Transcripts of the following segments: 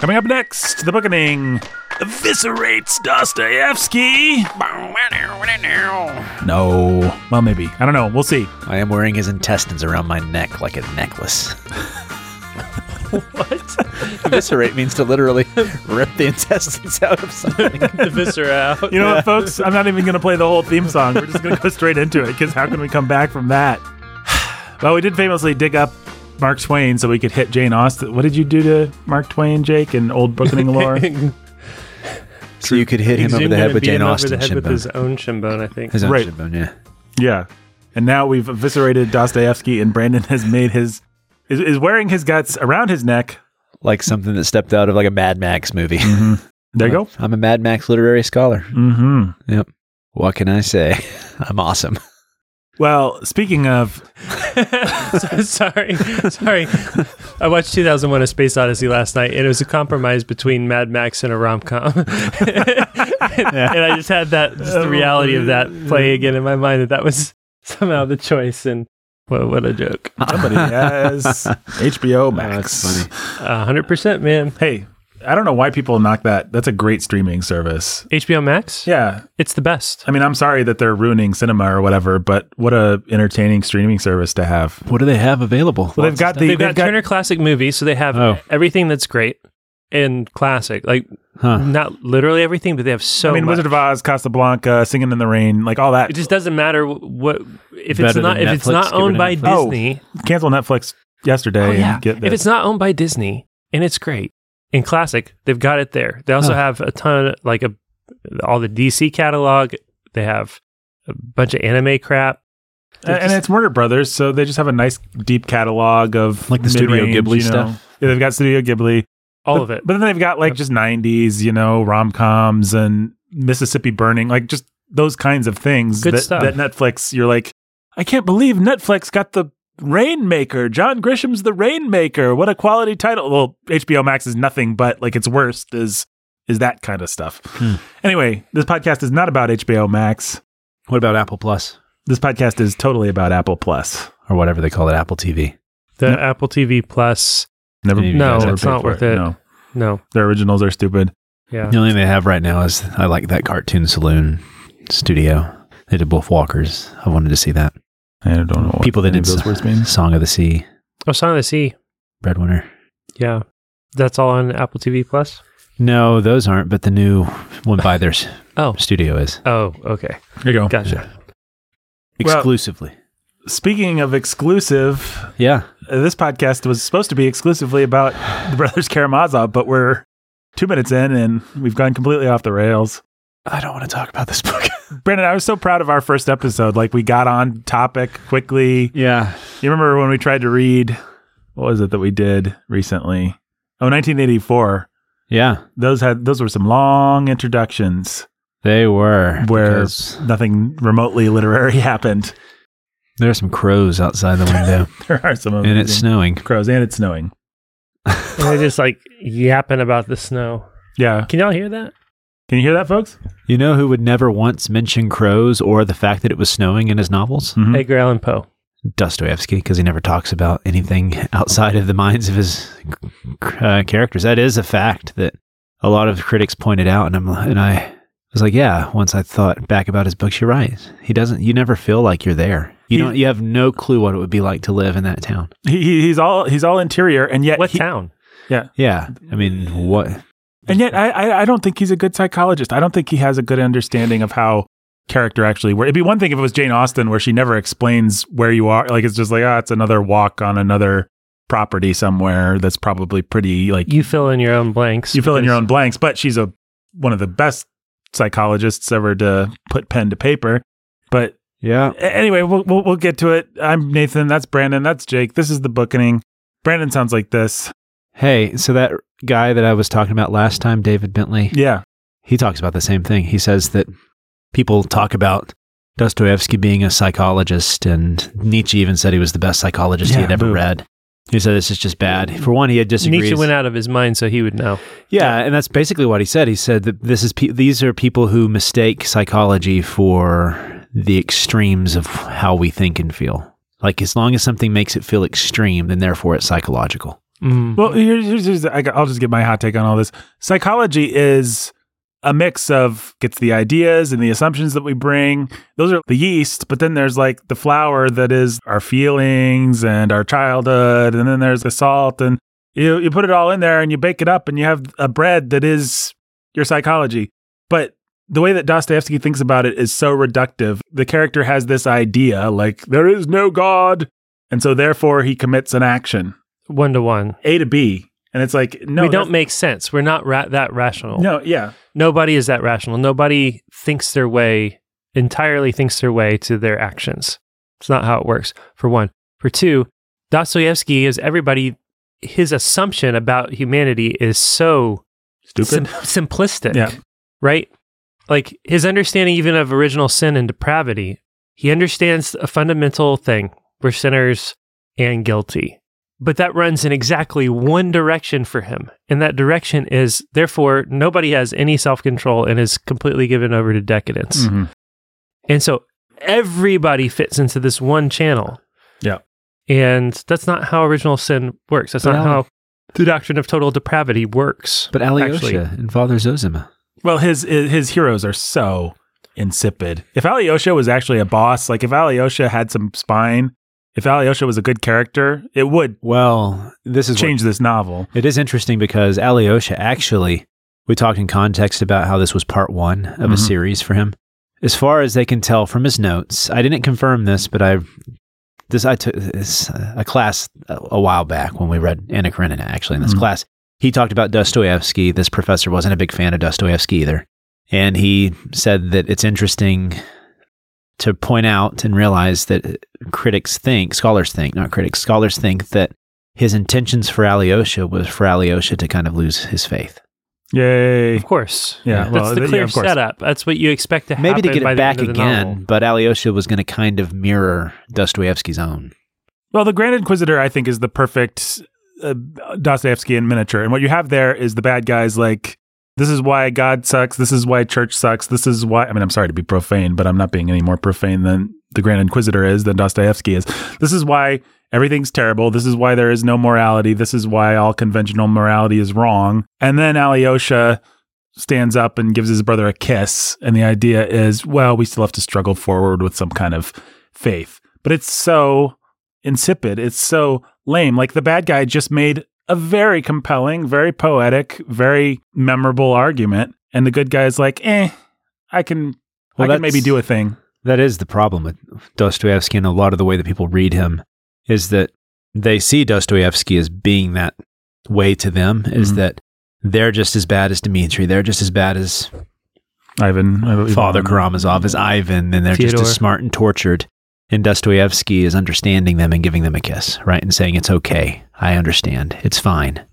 Coming up next, the Bookening eviscerates Dostoevsky. No. Well, maybe. I don't know. We'll see. I am wearing his intestines around my neck like a necklace. What? Eviscerate means to literally rip the intestines out of something. the viscera out. You know what, folks? I'm not even going to play the whole theme song. We're just going to go straight into it because how can we come back from that? Well, we did famously dig up Mark Twain so we could hit Jane Austen. What did you do to Mark Twain, Jake, in old Bookening lore? so you could hit him over the head with Jane Austen Over the head with shinbone. his own shinbone, I think. His own Right. shinbone, yeah. yeah. And now we've eviscerated Dostoevsky, and Brandon has made his is, is wearing his guts around his neck. Like something that stepped out of like a Mad Max movie. There you go. I'm a Mad Max literary scholar. Mm-hmm. Yep. What can I say? I'm awesome. Well, speaking of, So- sorry, sorry. I watched 2001: A Space Odyssey last night, and it was a compromise between Mad Max and a rom com. and I just had that, just the reality of that play oh, again in my mind that that was somehow the choice. And what, what a joke! somebody has HBO Max. that's A hundred percent, man. Hey, I don't know why people knock that. That's a great streaming service. HBO Max, Yeah. it's the best. I mean, I'm sorry that they're ruining cinema or whatever, but what a entertaining streaming service to have. What do they have available? Well, they've got the They've got, Turner Classic Movies, so they have Oh. everything that's great and classic. Like Huh. not literally everything, but they have so. I mean, much. Wizard of Oz, Casablanca, Singing in the Rain, like all that. It just doesn't matter what if it's not than if it's not give it owned by Netflix. Oh, Disney. Cancel Netflix yesterday Oh, yeah. and get If it's not owned by Disney and it's great in classic, they've got it there. They also Huh. have a ton of, like a all the DC catalog. They have a bunch of anime crap. and, and it's Warner Brothers, so they just have a nice deep catalog of Like the Studio Ghibli you know. stuff? Yeah, they've got Studio Ghibli. All but, of it. But then they've got like just 90s, you know, rom coms and Mississippi Burning, like just those kinds of things Good that, stuff. that Netflix, you're like, I can't believe Netflix got the Rainmaker. John Grisham's the Rainmaker. What a quality title. Well, HBO Max is nothing but like its worst is is that kind of stuff. Hmm. Anyway, this podcast is not about HBO Max. What about Apple Plus This podcast is totally about Apple Plus. or whatever they call it, Apple TV? the Yep. Apple TV Plus. Never, No, never it's not for worth it. No, No, their originals are stupid. yeah. The only thing they have right now is I like that Cartoon Saloon studio. They did Wolf Walkers. I wanted to see that. I don't know what People that did those words mean. Song of the Sea, Oh, Song of the Sea. Breadwinner. Yeah, that's all on Apple TV Plus. No, those aren't, but the new one by their Oh, studio is oh, okay, Here you go. gotcha. Well- exclusively. Speaking of exclusive, yeah. uh, this podcast was supposed to be exclusively about the brothers Karamazov, but we're two minutes in and we've gone completely off the rails. I don't want to talk about this book. Brandon, I was so proud of our first episode. Like we got on topic quickly. yeah. You remember when we tried to read what was it that we did recently? Oh, 1984. Yeah. Those had those were some long introductions They were. where nothing remotely literary happened. there are some crows outside the window There are some and it's snowing. crows and it's snowing. And they're just like yapping about the snow. Yeah. Can y'all hear that? Can you hear that, folks? You know who would never once mention crows or the fact that it was snowing in his novels? Mhm. Edgar Allan Poe. Dostoevsky, because he never talks about anything outside of the minds of his uh, characters. That is a fact that a lot of critics pointed out, and I'm and I was like, yeah. Once I thought back about his books, you're right. He doesn't. You never feel like you're there. You He- don't. You have no clue what it would be like to live in that town. He, he he's all he's all interior, and yet What he- town? Yeah, yeah. I mean, what? And yet I, I I don't think he's a good psychologist. I don't think he has a good understanding of how character actually works. It'd be one thing if it was Jane Austen, where she never explains where you are. Like it's just like ah, it's another walk on another property somewhere that's probably pretty like You fill in your own blanks. you fill in your own blanks. But she's a one of the best psychologists ever to put pen to paper. But Yeah. Anyway, we'll, we'll we'll get to it. I'm Nathan. That's Brandon. That's Jake. This is the bookening. Brandon sounds like this. Hey, so that guy that I was talking about last time, David Bentley, Yeah. he talks about the same thing. He says that people talk about Dostoevsky being a psychologist, and Nietzsche even said he was the best psychologist he had ever boo. read. He said this is just bad. For one, he had disagreed. Nietzsche went out of his mind, so he would know. Yeah, and that's basically what he said. He said that this is pe- these are people who mistake psychology for the extremes of how we think and feel. Like as long as something makes it feel extreme, then therefore it's psychological. Mm. Well, here's, here's, here's I'll just get my hot take on all this. Psychology is a mix of gets the ideas and the assumptions that we bring. Those are the yeast, but then there's like the flour that is our feelings and our childhood, and then there's the salt, and you you put it all in there and you bake it up, and you have a bread that is your psychology. But the way that Dostoevsky thinks about it is so reductive. The character has this idea like there is no God, and so therefore he commits an action. One to one. A to B. And it's like, no, we don't make sense. We're not ra- that rational. No, yeah. Nobody is that rational. Nobody thinks their way, entirely thinks their way to their actions. It's not how it works, for one. For two, Dostoevsky is everybody, his assumption about humanity is so Stupid. sim- simplistic, Yeah. right? Like his understanding even of original sin and depravity, he understands a fundamental thing. We're sinners and guilty. But that runs in exactly one direction for him. And that direction is therefore nobody has any self control and is completely given over to decadence. Mhm. And so everybody fits into this one channel. Yeah. And that's not how original sin works. That's But not Ali- how the doctrine of total depravity works. But Actually- Alyosha and Father Zosima. Well, his his heroes are so insipid. If Alyosha was actually a boss, like if Alyosha had some spine, if Alyosha was a good character, it would Well, this is what- change this novel. It is interesting because Alyosha actually, we talked in context about how this was part one of a Mhm. series for him. As far as they can tell from his notes, I didn't confirm this, but I this I took this a class a, a while back when we read Anna Karenina. Actually, in this Mhm. class, he talked about Dostoevsky. This professor wasn't a big fan of Dostoevsky either, and he said that it's interesting to point out and realize that critics think, scholars think, not critics, scholars think that his intentions for Alyosha was for Alyosha to kind of lose his faith. Yay. Of course. Yeah, That's well, the clear of course. setup. That's what you expect to happen. Maybe to get by it back end of the again, novel. but Alyosha was going to kind of mirror Dostoevsky's own. Well, the Grand Inquisitor, I think, is the perfect uh, Dostoevsky in miniature. And what you have there is the bad guys like, this is why God sucks. This is why church sucks. This is why, I mean, I'm sorry to be profane, but I'm not being any more profane than the Grand Inquisitor is, than Dostoevsky is. This is why everything's terrible. This is why there is no morality. This is why all conventional morality is wrong. And then Alyosha stands up and gives his brother a kiss. And the idea is, well, we still have to struggle forward with some kind of faith. But it's so insipid. It's so lame. Like the bad guy just made a very compelling, very poetic, very memorable argument. And the good guy's like, eh, I can, Well, I can maybe do a thing. That is the problem with Dostoevsky and a lot of the way that people read him is that they see Dostoevsky as being that way to them, is Mhm. that they're just as bad as Dmitri. They're just as bad as Ivan, Ivan- Father Karamazov, as Ivan, and they're just as smart and tortured. And Dostoevsky is understanding them and giving them a kiss, right? And saying, it's okay. I understand. It's fine.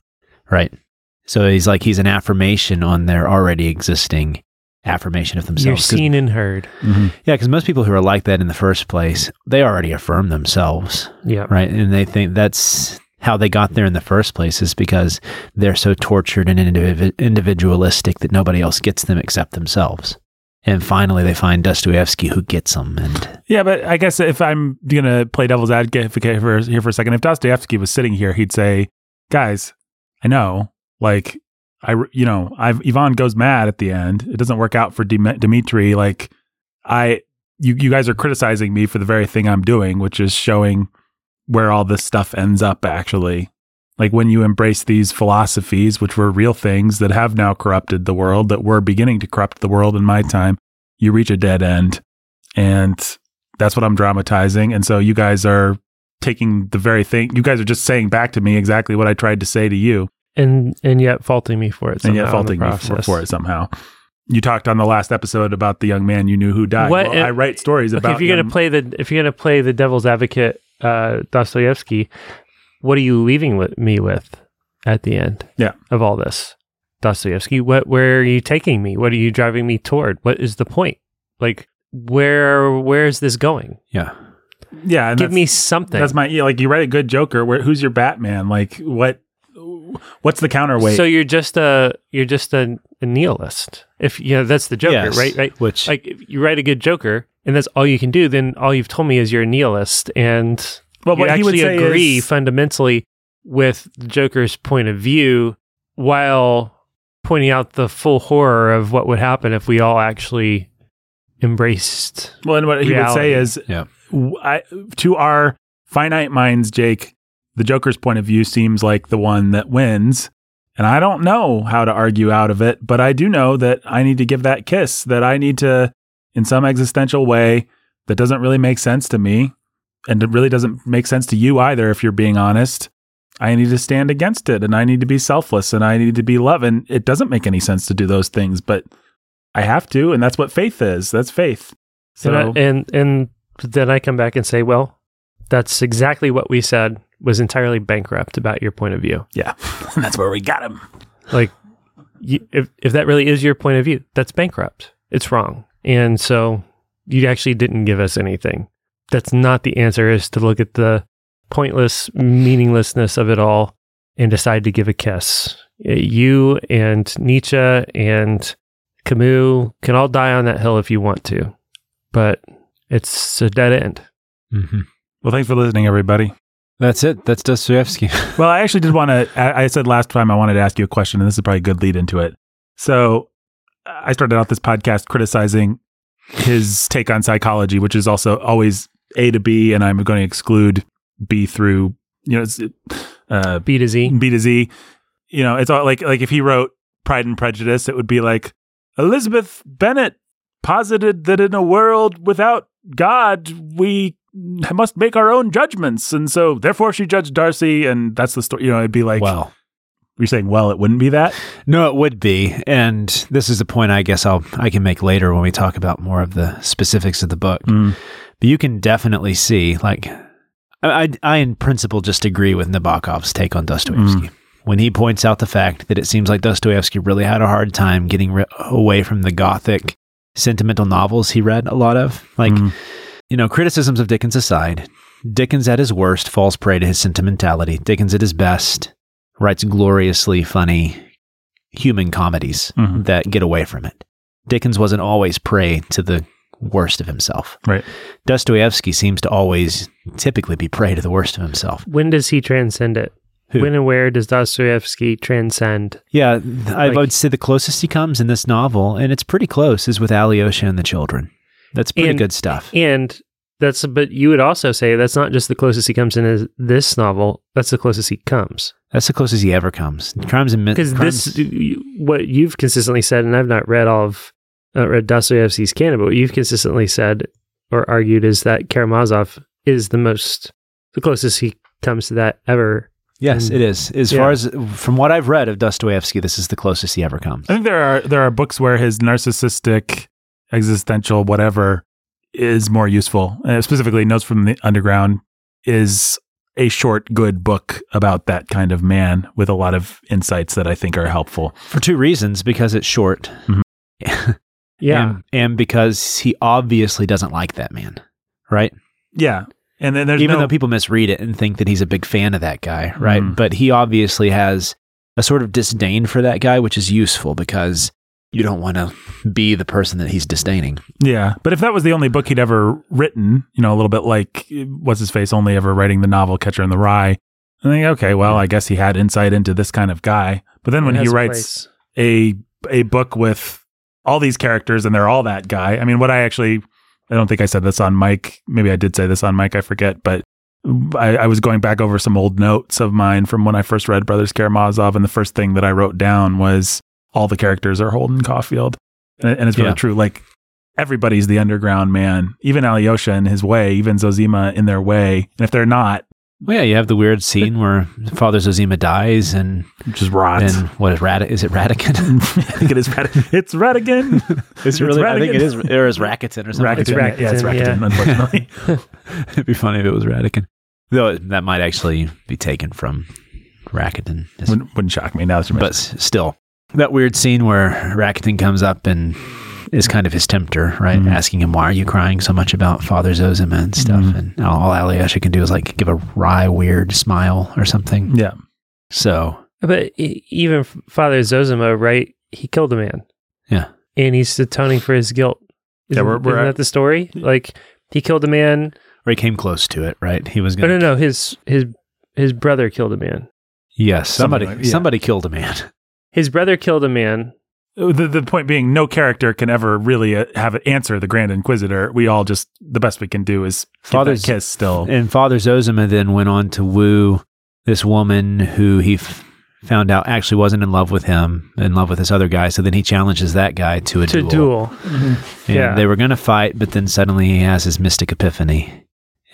Right. So he's like, he's an affirmation on their already existing affirmation of themselves. You're seen and heard. Mhm. Yeah, because most people who are like that in the first place, they already affirm themselves, Yeah. right? And they think that's how they got there in the first place is because they're so tortured and indiv- individualistic that nobody else gets them except themselves. And finally, they find Dostoevsky who gets them. And Yeah, but I guess if I'm gonna play devil's advocate for, here for a second, if Dostoevsky was sitting here, he'd say, "Guys, I know, like, I, you know, I've Ivan goes mad at the end. It doesn't work out for Dim- Dimitri. Like, I, you, you guys are criticizing me for the very thing I'm doing, which is showing where all this stuff ends up. Actually, like when you embrace these philosophies, which were real things that have now corrupted the world, that were beginning to corrupt the world in my time, you reach a dead end, and that's what I'm dramatizing. And so you guys are taking the very thing. You guys are just saying back to me exactly what I tried to say to you, And and yet faulting me for it. and yet faulting me for, for it somehow. You talked on the last episode about the young man you knew who died. Well, I write stories Okay, about. if you're gonna play the if you're gonna play the devil's advocate, uh, Dostoevsky, what are you leaving with me with at the end? Yeah. of all this, Dostoevsky, what where are you taking me? What are you driving me toward? What is the point? Like where where is this going? yeah, yeah, and Give me something. That's my yeah, like you write a good Joker. Where who's your Batman? Like what? What's the counterweight? So you're just a you're just a, a nihilist. If you know that's the Joker, Yes, right? Right. Which Like if you write a good Joker, and that's all you can do. Then all you've told me is you're a nihilist, and well, you what he would actually say agree is, fundamentally with Joker's point of view while pointing out the full horror of what would happen if we all actually embraced. Well, and what he would say is, Yeah. w- I- to our finite minds, Jake, the Joker's point of view seems like the one that wins. And I don't know how to argue out of it, but I do know that I need to give that kiss, that I need to, in some existential way that doesn't really make sense to me, and it really doesn't make sense to you either, if you're being honest. I need to stand against it and I need to be selfless and I need to be love. And it doesn't make any sense to do those things, but I have to. And that's what faith is. That's faith. So, and, I, and and then I come back and say, well, that's exactly what we said was entirely bankrupt about your point of view. yeah, that's where we got him. Like, you, if if that really is your point of view, that's bankrupt. It's wrong, and so you actually didn't give us anything. That's not the answer. Is to look at the pointless meaninglessness of it all and decide to give a kiss. You and Nietzsche and Camus can all die on that hill if you want to, but it's a dead end. hmm Well, thanks for listening, everybody. That's it. That's Dostoevsky. Well, I actually did want to. I I said last time I wanted to ask you a question, and this is probably a good lead into it. So, I started out this podcast criticizing his take on psychology, which is also always A to B, and I'm going to exclude B through you know it's, uh, B to Z. B to Z. You know, it's all like like if he wrote Pride and Prejudice, it would be like Elizabeth Bennet posited that in a world without God, we must make our own judgments, and so therefore she judged Darcy, and that's the story. You know, it'd be like well, you're saying, well, it wouldn't be that. no, it would be, and this is the point I guess I'll I can make later when we talk about more of the specifics of the book. Mm. But you can definitely see, like, I, I, in principle just agree with Nabokov's take on Dostoevsky. When he points out the fact that it seems like Dostoevsky really had a hard time getting ri- away from the gothic sentimental novels he read a lot of. Like, Mm. you know, criticisms of Dickens aside, Dickens at his worst falls prey to his sentimentality. Dickens at his best writes gloriously funny human comedies Mhm. that get away from it. Dickens wasn't always prey to the worst of himself. Right. Dostoevsky seems to always typically be prey to the worst of himself. When does he transcend it? Who? When and where does Dostoevsky transcend? Yeah, th- I would say the closest he comes in this novel, and it's pretty close, is with Alyosha and the children. That's pretty And- good stuff. And that's, but you would also say that's not just the closest he comes in as this novel. That's the closest he comes. That's the closest he ever comes. Crimes and myth. Because this, what you've consistently said, and I've not read all of, uh, read Dostoevsky's canon, but what you've consistently said or argued is that Karamazov is the most, the closest he comes to that ever. yes, and- it is. As yeah. far as from what I've read of Dostoevsky, this is the closest he ever comes. I think there are there are books where his narcissistic, existential, whatever, is more useful. Uh, specifically, Notes from the Underground is a short, good book about that kind of man with a lot of insights that I think are helpful. For two reasons: because it's short, Yeah. and, and because he obviously doesn't like that man, right? Yeah, and then there's Even no, though people misread it and think that he's a big fan of that guy, right? Mhm. But he obviously has a sort of disdain for that guy, which is useful because you don't want to be the person that he's disdaining. Yeah, but if that was the only book he'd ever written, you know, a little bit like what's his face only ever writing the novel Catcher in the Rye, I think okay, well, I guess he had insight into this kind of guy. But then when he a writes a a book with all these characters and they're all that guy, I mean, what I actually I don't think I said this on mic. Maybe I did say this on mic. I forget, but. I, I was going back over some old notes of mine from when I first read Brothers Karamazov, and the first thing that I wrote down was all the characters are Holden Caulfield, and, and it's really Yeah. true. Like everybody's the underground man, even Alyosha in his way, even Zosima in their way. And if they're not, Well, yeah, you have the weird scene where Father Zosima dies, and just rots. and what is Rad? Is it Radican? I think it is Rad- It's Radigan. Is it really? I think it is. Or is Rakitin or something? like Rakitin. Yeah, it's Rakitin, Rakitin, unfortunately. It'd be funny if it was Radican. Though that might actually be taken from Rakitin. Wouldn't, wouldn't shock me now that you but still, that weird scene where Rakitin comes up and is kind of his tempter, right? Mhm. Asking him, why are you crying so much about Father Zosima and stuff? Mhm. And all, all Alyosha can do is like give a wry, weird smile or something. Yeah. So, But even Father Zosima, right? He killed a man. Yeah. And he's atoning for his guilt. Isn't, we're- we're isn't at- that the story? Like he killed a man. or he came close to it, right? He was going no, to. no, his his his brother killed a man. Yes, Something somebody like- yeah. somebody killed a man. His brother killed a man. The, the point being, no character can ever really uh, have it answer the Grand Inquisitor. We all just, the best we can do is give Father's- that kiss still. And Father Zosima then went on to woo this woman who he f- found out actually wasn't in love with him, in love with this other guy. So then he challenges that guy to a To duel. duel. And Yeah. they were going to fight, but then suddenly he has his mystic epiphany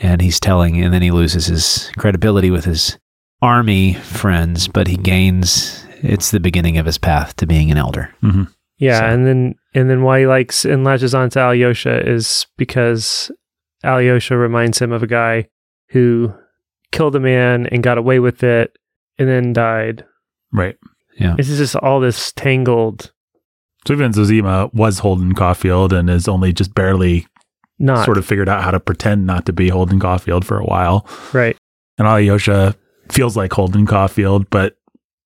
and he's telling, and then he loses his credibility with his army friends, but he gains, it's the beginning of his path to being an elder. Mhm. Yeah, So- and then and then why he likes and latches onto Alyosha is because Alyosha reminds him of a guy who killed a man and got away with it and then died. Right. Yeah. This is just all this tangled So even Zosima was Holden Caulfield and has only just barely not sort of figured out how to pretend not to be Holden Caulfield for a while. right. And Alyosha feels like Holden Caulfield, but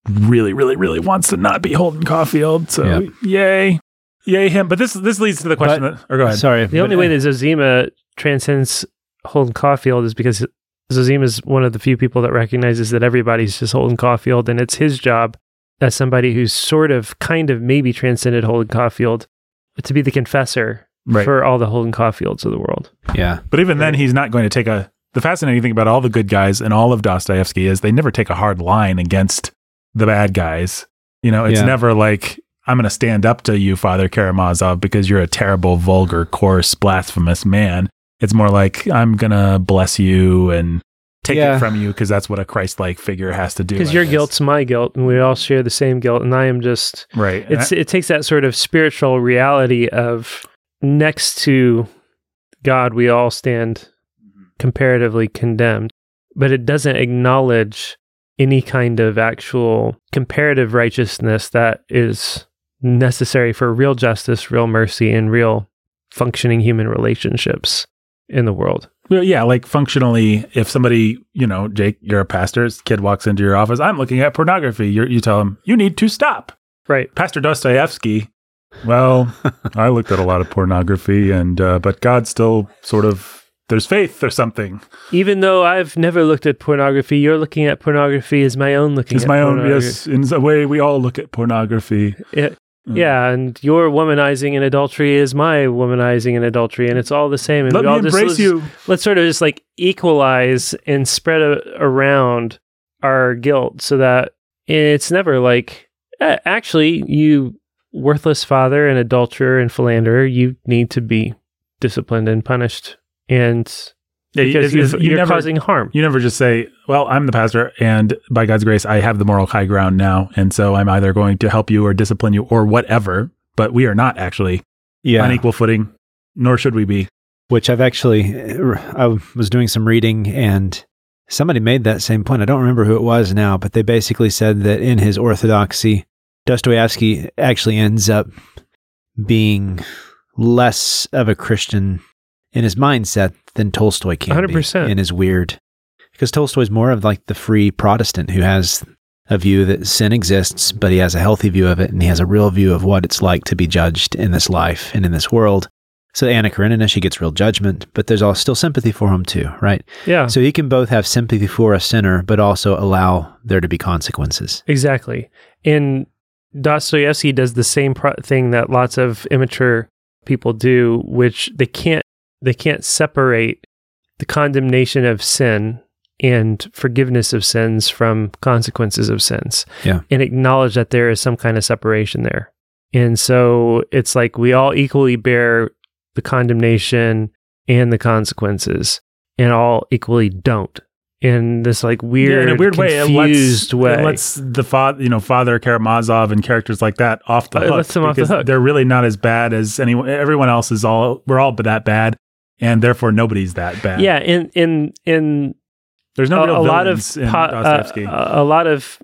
really, really, really wants to not be Holden Caulfield. So Yep. yay. Yay him. But this this leads to the question But- that or go ahead. Sorry. The only way uh, that Zosima transcends Holden Caulfield is because Zosima is one of the few people that recognizes that everybody's just Holden Caulfield, and it's his job as somebody who's sort of, kind of, maybe transcended Holden Caulfield to be the confessor Right. for all the Holden Caulfields of the world. yeah. But even then, he's not going to take a. The fascinating thing about all the good guys and all of Dostoevsky is they never take a hard line against the bad guys. You know, it's Yeah. never like, I'm going to stand up to you, Father Karamazov, because you're a terrible, vulgar, coarse, blasphemous man. It's more like, I'm going to bless you and take Yeah. it from you because that's what a Christ like figure has to do. Because your guess. guilt's my guilt, and we all share the same guilt, and I am just. Right. It's it takes that sort of spiritual reality of next to God, we all stand mm-hmm. comparatively condemned, but it doesn't acknowledge any kind of actual comparative righteousness that is necessary for real justice, real mercy, and real functioning human relationships in the world. Well, yeah, like functionally, if somebody, you know, Jake, you're a pastor, this kid walks into your office, I'm looking at pornography. you you tell him, you need to stop. Right. Pastor Dostoevsky, well, I looked at a lot of pornography, and uh, but God still sort of there's faith or something. Even though I've never looked at pornography, you're looking at pornography as my own looking It's at my own. Yes, in a way, we all look at pornography. Yeah, Mm. yeah, and your womanizing and adultery is my womanizing and adultery, and it's all the same. And Let we me all just embrace let's, you. let's sort of just like equalize and spread a, around our guilt, so that it's never like "Eh, actually you worthless father and adulterer and philanderer, you need to be disciplined and punished, and Yeah, you- because if- you, if you you're never- causing harm. You never just say, "Well, I'm the pastor, and by God's grace, I have the moral high ground now, and so I'm either going to help you or discipline you or whatever." But we are not actually Yeah. on equal footing, nor should we be. which I've actually uh, I was doing some reading and somebody made that same point. I don't remember who it was now, but they basically said that in his orthodoxy, Dostoevsky actually ends up being less of a Christian in his mindset than Tolstoy can 100%. be in his weird because Tolstoy's more of like the free Protestant who has a view that sin exists, but he has a healthy view of it and he has a real view of what it's like to be judged in this life and in this world. So Anna Karenina, she gets real judgment, but there's also still sympathy for him too, right? Yeah, So he can both have sympathy for a sinner, but also allow there to be consequences. Exactly. And Dostoevsky does the same pro- thing that lots of immature people do, which they can't they can't separate the condemnation of sin and forgiveness of sins from consequences of sins. Yeah. And acknowledge that there is some kind of separation there. And so it's like we all equally bear the condemnation and the consequences and all equally don't. In this like weird, in a weird way, it lets, way. it lets the father, you know, Father Karamazov and characters like that off the It hook. lets them off the hook. They're really not as bad as anyone. Everyone else is all. We're all that bad, and therefore nobody's that bad. yeah, in in in there's no a, real a lot of in po- uh, a lot of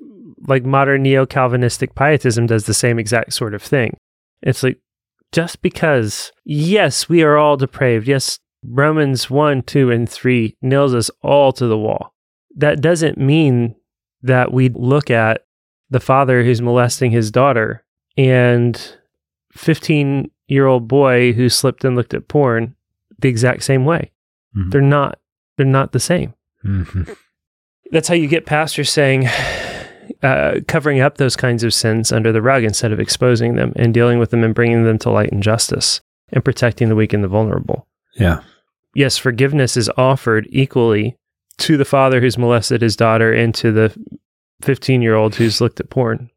like modern neo-calvinistic pietism does the same exact sort of thing. It's like just because yes we are all depraved. Yes romans 1 2 and 3 nails us all to the wall. That doesn't mean that we look at the father who's molesting his daughter and 15 year old boy who slipped and looked at porn the exact same way Mhm. they're not they're not the same Mm-hmm. that's how you get pastors saying, uh, covering up those kinds of sins under the rug instead of exposing them and dealing with them and bringing them to light and justice and protecting the weak and the vulnerable. Yeah. Yes, forgiveness is offered equally to the father who's molested his daughter and to the 15 year old who's looked at porn.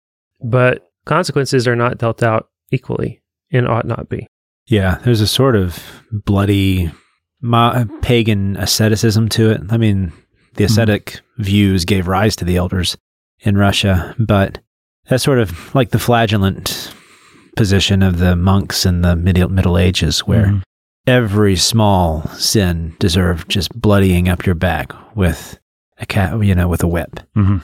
But consequences are not dealt out equally and ought not be. Yeah. There's a sort of bloody ma- pagan asceticism to it. I mean, the ascetic views gave rise to the elders in Russia, but that's sort of like the flagellant position of the monks in the middle, middle ages where Mhm. every small sin deserved just bloodying up your back with a cat, you know, with a whip. Mhm.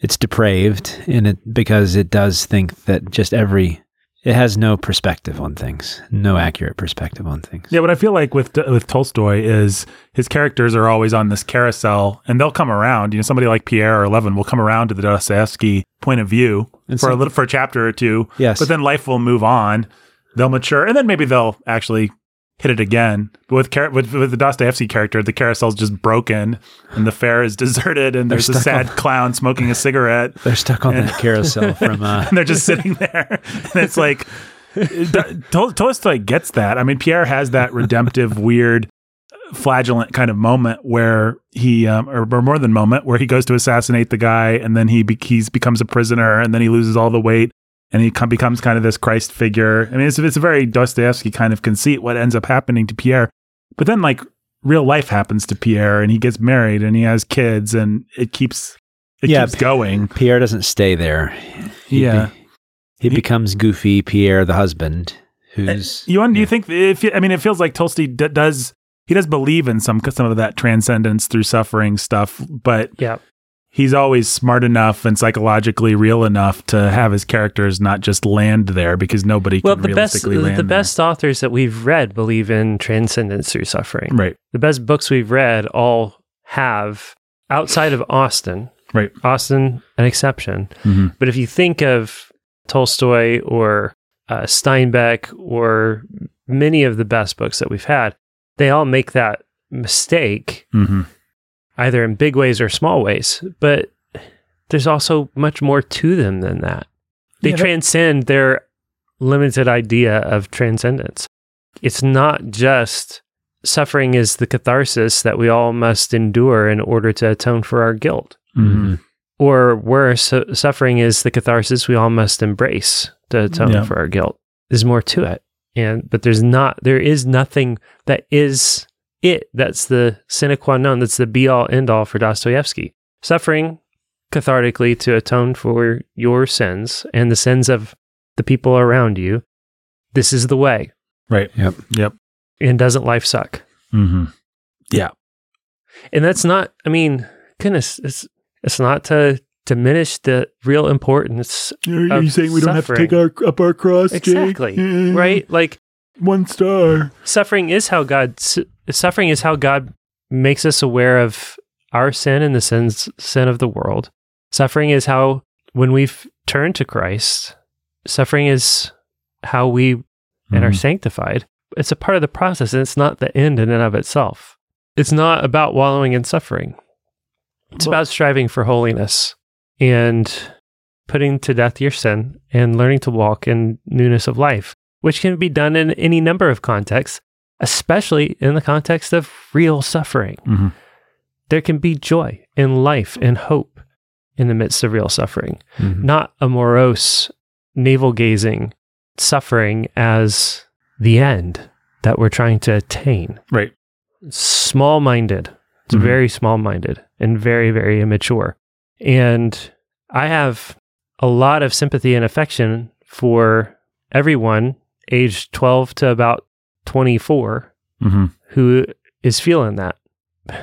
It's depraved in it because it does think that just every it has no perspective on things, no accurate perspective on things. Yeah, what I feel like with with Tolstoy is his characters are always on this carousel, and they'll come around. You know, somebody like Pierre or Levin will come around to the Dostoevsky point of view And for a little for a chapter or two. Yes. but then life will move on. They'll mature, and then maybe they'll actually hit it again. But with Car- with, with the Dostoevsky character, the carousel's just broken, and the fair is deserted, and there's a sad clown smoking a cigarette. They're stuck on that carousel from uh, and they're just sitting there. And it's like Tol- Tolstoy gets that. I mean, Pierre has that redemptive, weird, flagellant kind of moment where he, um, or, or more than moment, where he goes to assassinate the guy, and then he be- he's becomes a prisoner, and then he loses all the weight, and he com- becomes kind of this Christ figure. I mean, it's it's a very Dostoevsky kind of conceit. What ends up happening to Pierre, but then like real life happens to Pierre, and he gets married, and he has kids, and it keeps it Yeah, keeps going. Pierre doesn't stay there. He Yeah. be- he, He- becomes Goofy Pierre, the husband, who's uh, You want? Do you think? If I mean, it feels like Tolstoy d- does. He does believe in some some of that transcendence through suffering stuff, but Yeah. He's always smart enough and psychologically real enough to have his characters not just land there because nobody Well, can the best realistically land the there. best authors that we've read believe in transcendence through suffering. right? The best books we've read all have outside of Austen. Right. Austen an exception. Mhm. But if you think of Tolstoy or uh, Steinbeck or many of the best books that we've had, they all make that mistake hmm either in big ways or small ways. But there's also much more to them than that. They Yeah, transcend their limited idea of transcendence. It's not just suffering is the catharsis that we all must endure in order to atone for our guilt. hmm Or worse, su- suffering is the catharsis we all must embrace to atone Yeah. for our guilt. There's more to it. And but there's not there is nothing that is it. That's the sine qua non. That's the be all end all for Dostoevsky. Suffering cathartically to atone for your sins and the sins of the people around you. This is the way. Right. Yep. Yep. And doesn't life suck? Mm-hmm. Yeah. And that's not, I mean, goodness, it's it's not to diminish the real importance, Are Of you saying we don't have to take our up our cross, Jake? exactly, right? Like One star. suffering is how God su- suffering is how God makes us aware of our sin and the sins sin of the world. Suffering is how when we've turned to Christ, suffering is how we and are Mhm. sanctified. It's a part of the process and it's not the end in and of itself. It's not about wallowing in suffering. It's Well- about striving for holiness and putting to death your sin and learning to walk in newness of life, which can be done in any number of contexts, especially in the context of real suffering. Mhm. There can be joy in life and hope in the midst of real suffering Mhm. not a morose, navel gazing suffering as the end that we're trying to attain. Right. Small minded. It's Mhm. very small minded and very, very immature. And I have a lot of sympathy and affection for everyone aged 12 to about 24 hmm who is feeling that.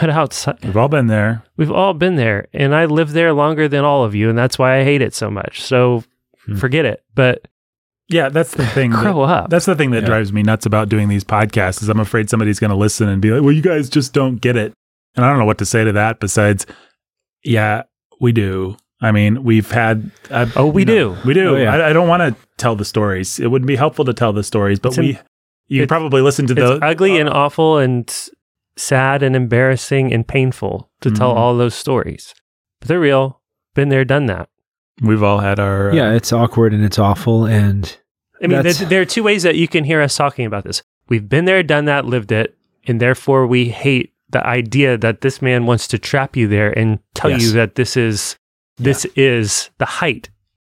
But outside, We've all been there. We've all been there, and I lived there longer than all of you, and that's why I hate it so much. So Hmm. forget it. But Yeah, that's the thing. that- grow up. That's the thing that Yeah. drives me nuts about doing these podcasts is I'm afraid somebody's going to listen and be like, "Well, you guys just don't get it." And I don't know what to say to that besides, yeah, we do. I mean, we've had. Uh, Oh, we you know, do. We do. Oh, yeah. I, I don't want to tell the stories. It would be helpful to tell the stories, but It's we. im- you it's- probably listen to it's the ugly and awful and sad and embarrassing and painful to tell Mhm. all those stories. But they're real. been there, done that. We've all had our uh, Yeah, it's awkward and it's awful. And I mean, there, there are two ways that you can hear us talking about this. We've been there, done that, lived it, and therefore we hate the idea that this man wants to trap you there and tell Yes. you that this is this is the height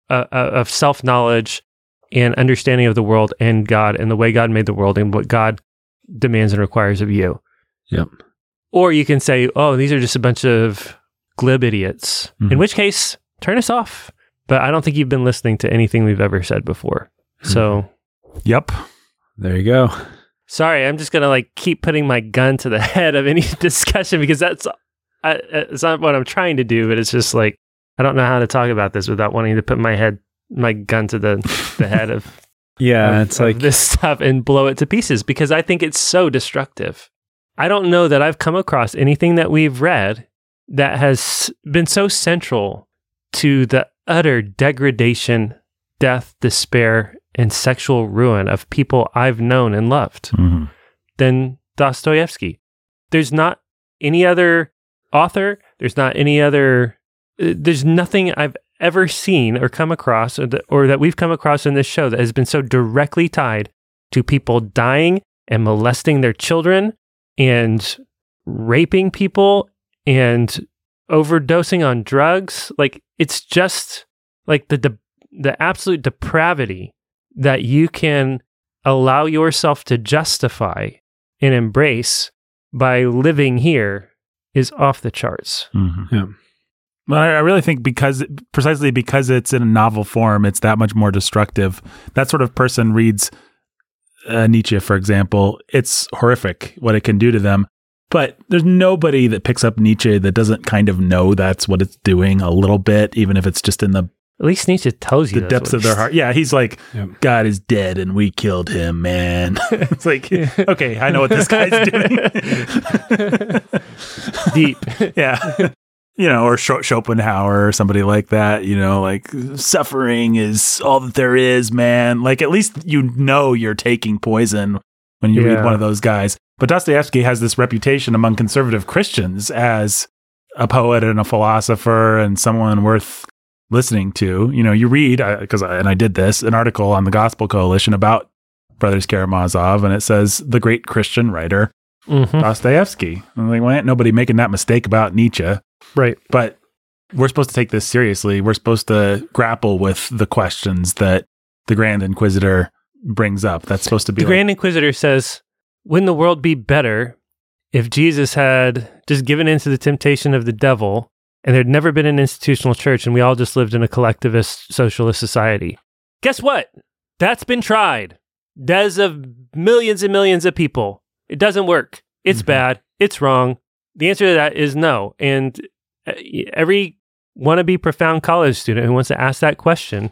uh, uh, of self knowledge and understanding of the world and God and the way God made the world and what God demands and requires of you. Yep. Or you can say, "Oh, these are just a bunch of glib idiots." In Mhm. which case, turn us off. But I don't think you've been listening to anything we've ever said before. So. Yep. there you go. Sorry, I'm just gonna like keep putting my gun to the head of any discussion because that's I, it's not what I'm trying to do, but it's just like I don't know how to talk about this without wanting to put my head my gun to the the head of, Yeah, of- it's of like this stuff and blow it to pieces because I think it's so destructive. I don't know that I've come across anything that we've read that has been so central to the utter degradation, death, despair, and sexual ruin of people I've known and loved hmm than Dostoevsky. There's not any other author, there's not any other, there's nothing I've ever seen or come across or, that or that we've come across in this show that has been so directly tied to people dying and molesting their children and raping people and overdosing on drugs. Like it's just like the de- the absolute depravity that you can allow yourself to justify and embrace by living here is off the charts. hmm Yeah. Well, I I really think because precisely because it's in a novel form, it's that much more destructive. That sort of person reads uh, Nietzsche, for example. It's horrific what it can do to them. But there's nobody that picks up Nietzsche that doesn't kind of know that's what it's doing a little bit, even if it's just in the, At least Nietzsche tells you the depths of their heart. Yeah, he's like, Yep. God is dead and we killed him, man. it's like, okay, I know what this guy's doing. Deep. yeah. You know, or Scho- Schopenhauer or somebody like that, you know, like suffering is all that there is, man. Like at least you know you're taking poison when you Yeah. read one of those guys. But Dostoevsky has this reputation among conservative Christians as a poet and a philosopher and someone worth listening to. You know, you read because I, and I did this an article on the Gospel Coalition about Brothers Karamazov, and it says the great Christian writer Mhm. Dostoevsky. I'm like, why ain't nobody making that mistake about Nietzsche? Right. But we're supposed to take this seriously. We're supposed to grapple with the questions that the Grand Inquisitor brings up. That's supposed to be The like, Grand Inquisitor says, Wouldn't the world be better if Jesus had just given in to the temptation of the devil and there'd never been an institutional church and we all just lived in a collectivist socialist society? Guess what? That's been tried. Does of millions and millions of people. It doesn't work. It's Mhm. bad. It's wrong. The answer to that is no. And uh, every wannabe profound college student who wants to ask that question,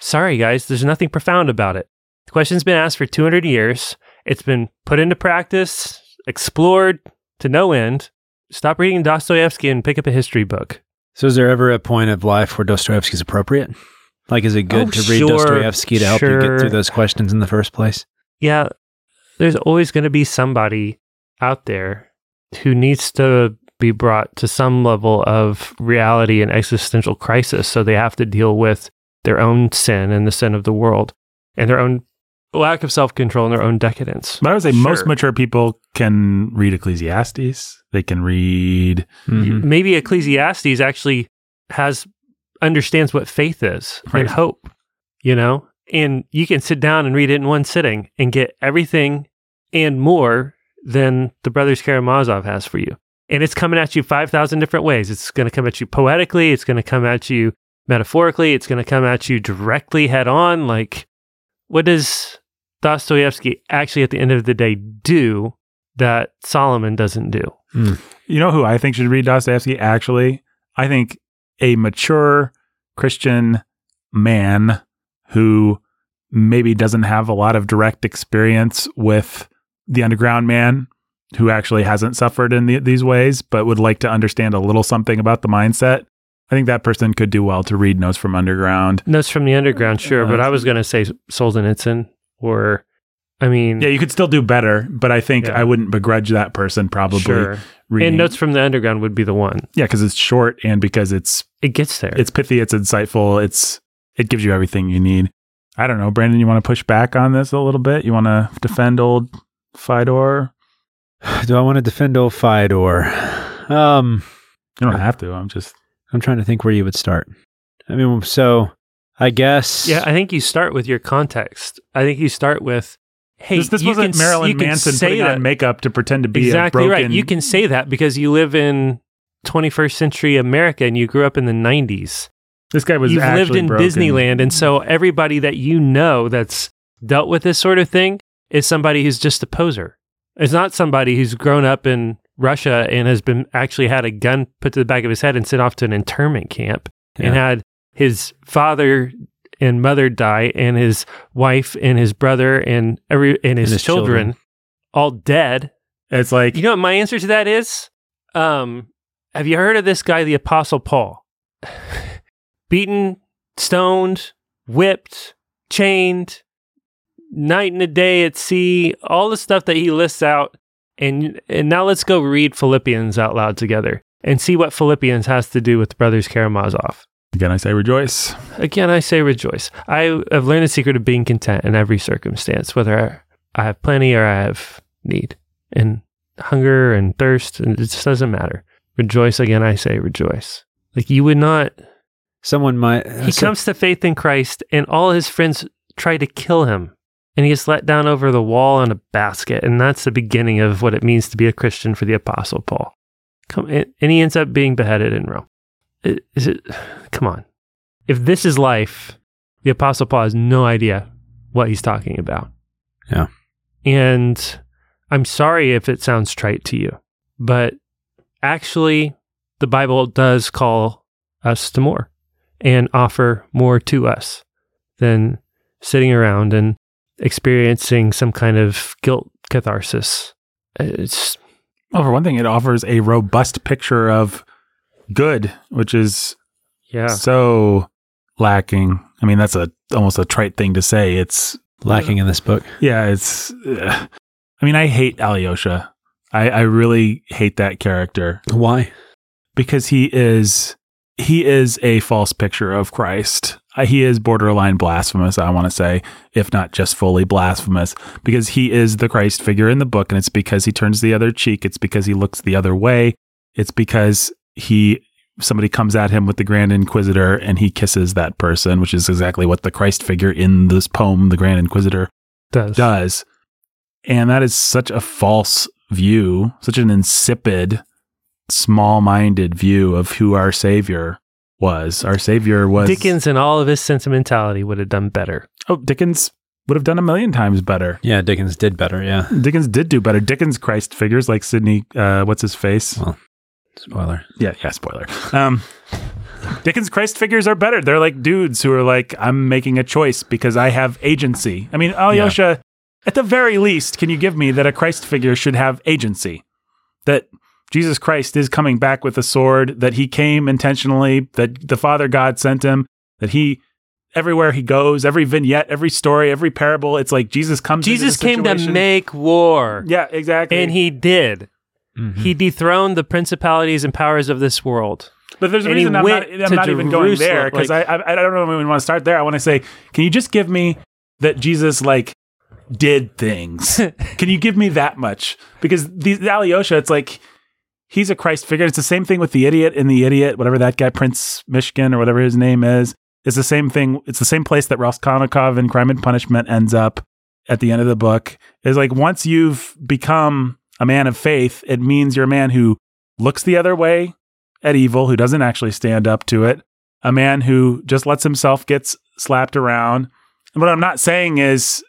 sorry guys, there's nothing profound about it. The question's been asked for 200 years. It's been put into practice, explored to no end. Stop reading Dostoevsky and pick up a history book. So, is there ever a point of life where Dostoevsky's appropriate? Like, is it good Oh, to read sure, Dostoevsky to help you get through those questions in the first place? Yeah, there's always going to be somebody out there who needs to be brought to some level of reality and existential crisis. So they have to deal with their own sin and the sin of the world and their own lack of self control and their own decadence. but I would say most mature people can read Ecclesiastes. They can read, Mhm. maybe Ecclesiastes actually has understands what faith is Right. and hope, you know? And you can sit down and read it in one sitting and get everything and more than the Brothers Karamazov has for you. And it's coming at you 5,000 different ways. It's going to come at you poetically, it's going to come at you metaphorically, it's going to come at you directly head on. Like, what does Dostoevsky actually at the end of the day do that Solomon doesn't do? Hmm. you know who I think should read Dostoevsky actually? I think a mature Christian man who maybe doesn't have a lot of direct experience with the underground man who actually hasn't suffered in the, these ways but would like to understand a little something about the mindset. I think that person could do well to read Notes from Underground. Notes from the Underground, sure, but I was going to say Solzhenitsyn or I mean, Yeah, you could still do better, but I think Yeah. I wouldn't begrudge that person probably sure. reading. And Notes from the Underground would be the one. yeah, because it's short and because it's It gets there. it's pithy, it's insightful, it's it gives you everything you need. I don't know, Brandon. You want to push back on this a little bit? You want to defend old Fyodor? Do I want to defend old Fyodor? Um, You don't have to. I'm just I'm trying to think where you would start. I mean, so I guess. yeah, I think you start with your context. I think you start with, hey, this, this you wasn't can, Marilyn you can Manson say putting that. on makeup to pretend to be exactly a broken. right. You can say that because you live in 21st century America and you grew up in the 90s. This guy was You've lived in broken. Disneyland, and so everybody that you know that's dealt with this sort of thing is somebody who's just a poser. It's not somebody who's grown up in Russia and has been actually had a gun put to the back of his head and sent off to an internment camp and had his father and mother die and his wife and his brother and every and his, his children, children. all dead. It's like You know what my answer to that is? Um, have you heard of this guy, the Apostle Paul? Beaten, stoned, whipped, chained, night and a day at sea, all the stuff that he lists out. And and now let's go read Philippians out loud together and see what Philippians has to do with the brothers Karamazov. again. I say rejoice. Again, I say rejoice. I have learned the secret of being content in every circumstance, whether I have plenty or I have need, and hunger and thirst, and it just doesn't matter. Rejoice again, I say rejoice. Like you would not. Someone might. Uh, he comes to faith in Christ, and all his friends try to kill him, and he gets let down over the wall in a basket, and that's the beginning of what it means to be a Christian for the Apostle Paul. Come, and and he ends up being beheaded in Rome. Is it? Come on. If this is life, the Apostle Paul has no idea what he's talking about. Yeah. And I'm sorry if it sounds trite to you, but actually, the Bible does call us to more and offer more to us than sitting around and experiencing some kind of guilt catharsis. It's Well, for one thing, it offers a robust picture of good, which is yeah. so lacking. I mean, that's a almost a trite thing to say. It's lacking in this book. yeah, it's. Uh, I mean, I hate Alyosha. I, I really hate that character Why? because he is he is a false picture of Christ. Uh, He is borderline blasphemous, I want to say, if not just fully blasphemous, because he is the Christ figure in the book, and it's because he turns the other cheek. It's because he looks the other way. It's because he somebody comes at him with the Grand Inquisitor and he kisses that person, which is exactly what the Christ figure in this poem, the Grand Inquisitor, does. does. And that is such a false view, such an insipid, small minded view of who our Savior was. Our Savior was. Dickens and all of his sentimentality would have done better. Oh, Dickens would have done a million times better. Yeah, Dickens did better. Yeah. Dickens did do better. Dickens Christ figures like Sidney, uh, what's his face? Well, spoiler. Yeah, yeah, spoiler. Um, Dickens Christ figures are better. They're like dudes who are like, I'm making a choice because I have agency. I mean, Alyosha, at the very least, can you give me that a Christ figure should have agency? That Jesus Christ is coming back with a sword, that he came intentionally, that the Father God sent him, that he, everywhere he goes, every vignette, every story, every parable, it's like Jesus comes into the Jesus came to make war, Yeah, exactly. and he did. Mhm. He dethroned the principalities and powers of this world. But there's a And reason I'm not, I'm not even going there because like- I, I I don't know if we want to start there. I want to say, can you just give me that Jesus like did things? can you give me that much? Because these Alyosha, it's like he's a Christ figure. It's the same thing with the idiot and the idiot, whatever that guy Prince Myshkin or whatever his name is. It's the same thing. It's the same place that Raskolnikov in Crime and Punishment ends up at the end of the book. Is like once you've become a man of faith, it means you're a man who looks the other way at evil, who doesn't actually stand up to it, a man who just lets himself get slapped around. And what I'm not saying is,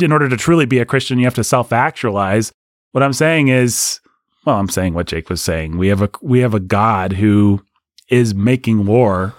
in order to truly be a Christian, you have to self actualize. What I'm saying is, well, I'm saying what Jake was saying. We have a we have a God who is making war.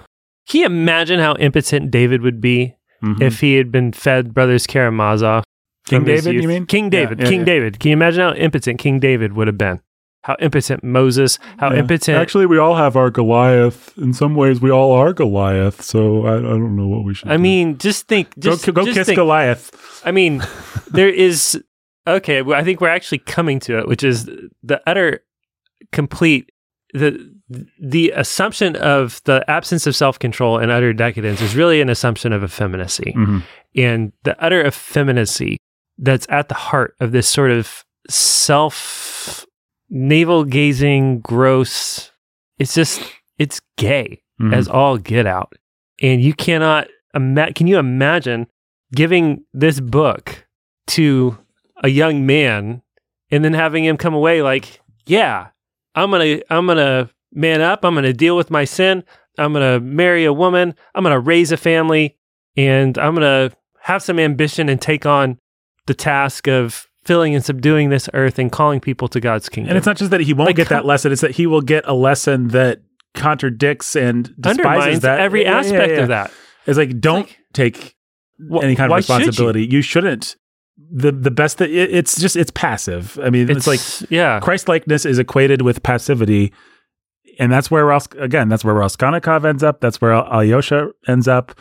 Can you imagine how impotent David would be Mhm. if he had been fed brothers Karamazov? King David, you mean? King David. yeah, King yeah. David. Can you imagine how impotent King David would have been? how impotent Moses, how Yeah. impotent. Actually, we all have our Goliath. In some ways, we all are Goliath. So I, I don't know what we should. I do. mean, just think. go, Just, go just kiss think. Goliath. I mean, there is okay. Well, I think we're actually coming to it, which is the utter complete the the assumption of the absence of self control and utter decadence is really an assumption of effeminacy, Mhm. and the utter effeminacy that's at the heart of this sort of self navel gazing, gross. It's just it's gay Mhm. as all get out. And you cannot ima- can you imagine giving this book to a young man and then having him come away like, "Yeah, I'm going to I'm going to man up, I'm going to deal with my sin, I'm going to marry a woman, I'm going to raise a family, and I'm going to have some ambition and take on the task of filling and subduing this earth and calling people to God's kingdom." And it's not just that he won't Like, get that lesson; it's that he will get a lesson that contradicts and despises that every Yeah, yeah, aspect yeah. of that. It's like don't like- take any kind of should you? responsibility. You? shouldn't. The the best that it, it's just it's passive. I mean, it's, like yeah, Christ likeness is equated with passivity, and that's where Ros- again that's where Raskolnikov ends up. That's where Alyosha ends up.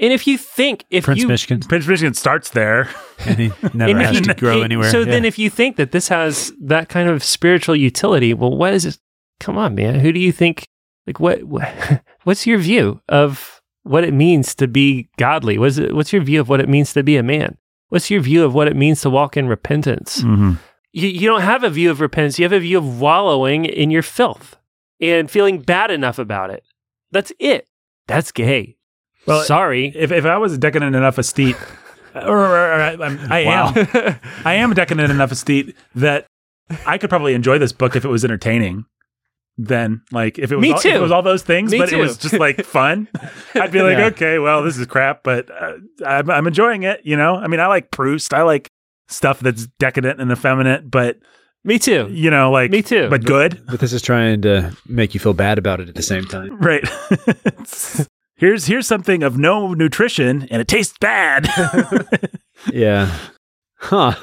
and if you think if Prince you Myshkin, Prince Myshkin starts there. and he never and has you- to grow and- anywhere. So Yeah. then, if you think that this has that kind of spiritual utility, well, what is it? Come on, man. Who do you think? Like, what? what what's your view of what it means to be godly? What's it, What's your view of what it means to be a man? What's your view of what it means to walk in repentance? Mm-hmm. You, you don't have a view of repentance. You have a view of wallowing in your filth and feeling bad enough about it. That's it. That's gay. Well, sorry. If if I was decadent enough estate, or, or, or I, I'm- I am, I am decadent enough estate that I could probably enjoy this book if it was entertaining. Then, like, if it was, Me all, if it was all those things, Me but it was just like fun, I'd be like, Yeah. okay, well, this is crap, but uh, I'm, I'm enjoying it. You know, I mean, I like Proust. I like stuff that's decadent and effeminate, but Me too. you know, like Me too. but good, but this is trying to make you feel bad about it at the same time. right? here's here's something of no nutrition and it tastes bad. Yeah. Huh.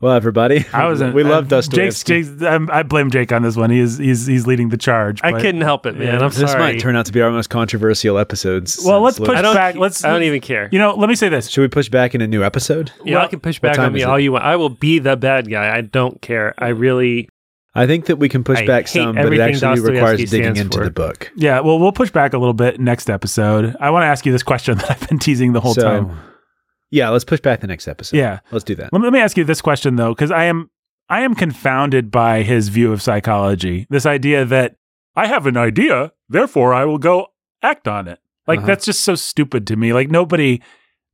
Well, everybody, I was we love Jake's, Dostoevsky. Jake's, um, I blame Jake on this one. He's he's he's leading the charge. I couldn't help it, man. Yeah, I'm this sorry. might turn out to be our most controversial episodes. Well, let's push I back. Let's. I don't even care. You know, let me say this. Should we push back in a new episode? Yeah, well, I can push back on me is it? all you want. I will be the bad guy. I don't care. I really. I think that we can push I back some, but it everything actually Dostoevsky requires digging into for. the book. Yeah, well, we'll push back a little bit next episode. I want to ask you this question that I've been teasing the whole so, time. Yeah, let's push back the next episode. Yeah, let's do that. let me, let me ask you this question though, because I am I am confounded by his view of psychology. This idea that I have an idea, therefore I will go act on it. Like Uh-huh. that's just so stupid to me. Like nobody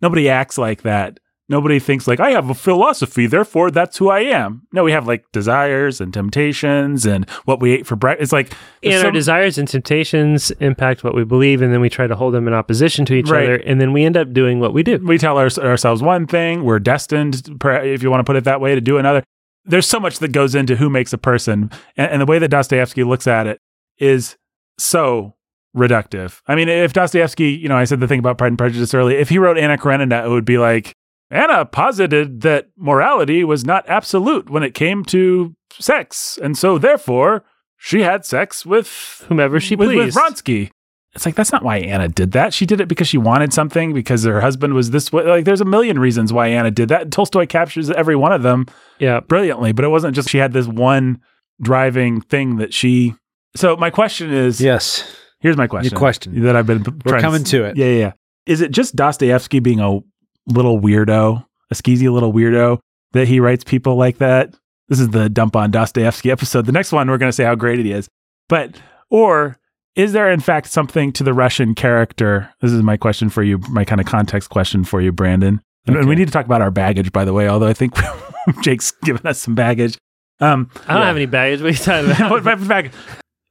nobody acts like that. Nobody thinks like I have a philosophy, therefore that's who I am. No, we have like desires and temptations and what we ate for breakfast. It's like And our desires and temptations impact what we believe, and then we try to hold them in opposition to each Right. other, and then we end up doing what we do. we tell our, ourselves one thing, we're destined, if you want to put it that way, to do another. There's so much that goes into who makes a person. And, and the way that Dostoevsky looks at it is so reductive. I mean, if Dostoevsky, you know, I said the thing about Pride and Prejudice earlier, if he wrote Anna Karenina, it would be like, Anna posited that morality was not absolute when it came to sex. And so therefore, she had sex with Whomever she with, with pleased. Vronsky. It's like that's not why Anna did that. She did it because she wanted something because her husband was this way. Like there's a million reasons why Anna did that. And Tolstoy captures every one of them Yeah. brilliantly, but it wasn't just she had this one driving thing that she. So my question is, Yes, here's my question. your question. that I've been. p- We're coming s- to it. Yeah, yeah, yeah. Is it just Dostoevsky being a little weirdo, a skeezy little weirdo that he writes people like that? This is the dump on Dostoevsky episode. The next one, we're going to say how great it is. But, or is there in fact something to the Russian character? This is my question for you, my kind of context question for you, Brandon. And, and we need to talk about our baggage, by the way, although I think Jake's given us some baggage. Um, I don't yeah. have any baggage. What are you talking about?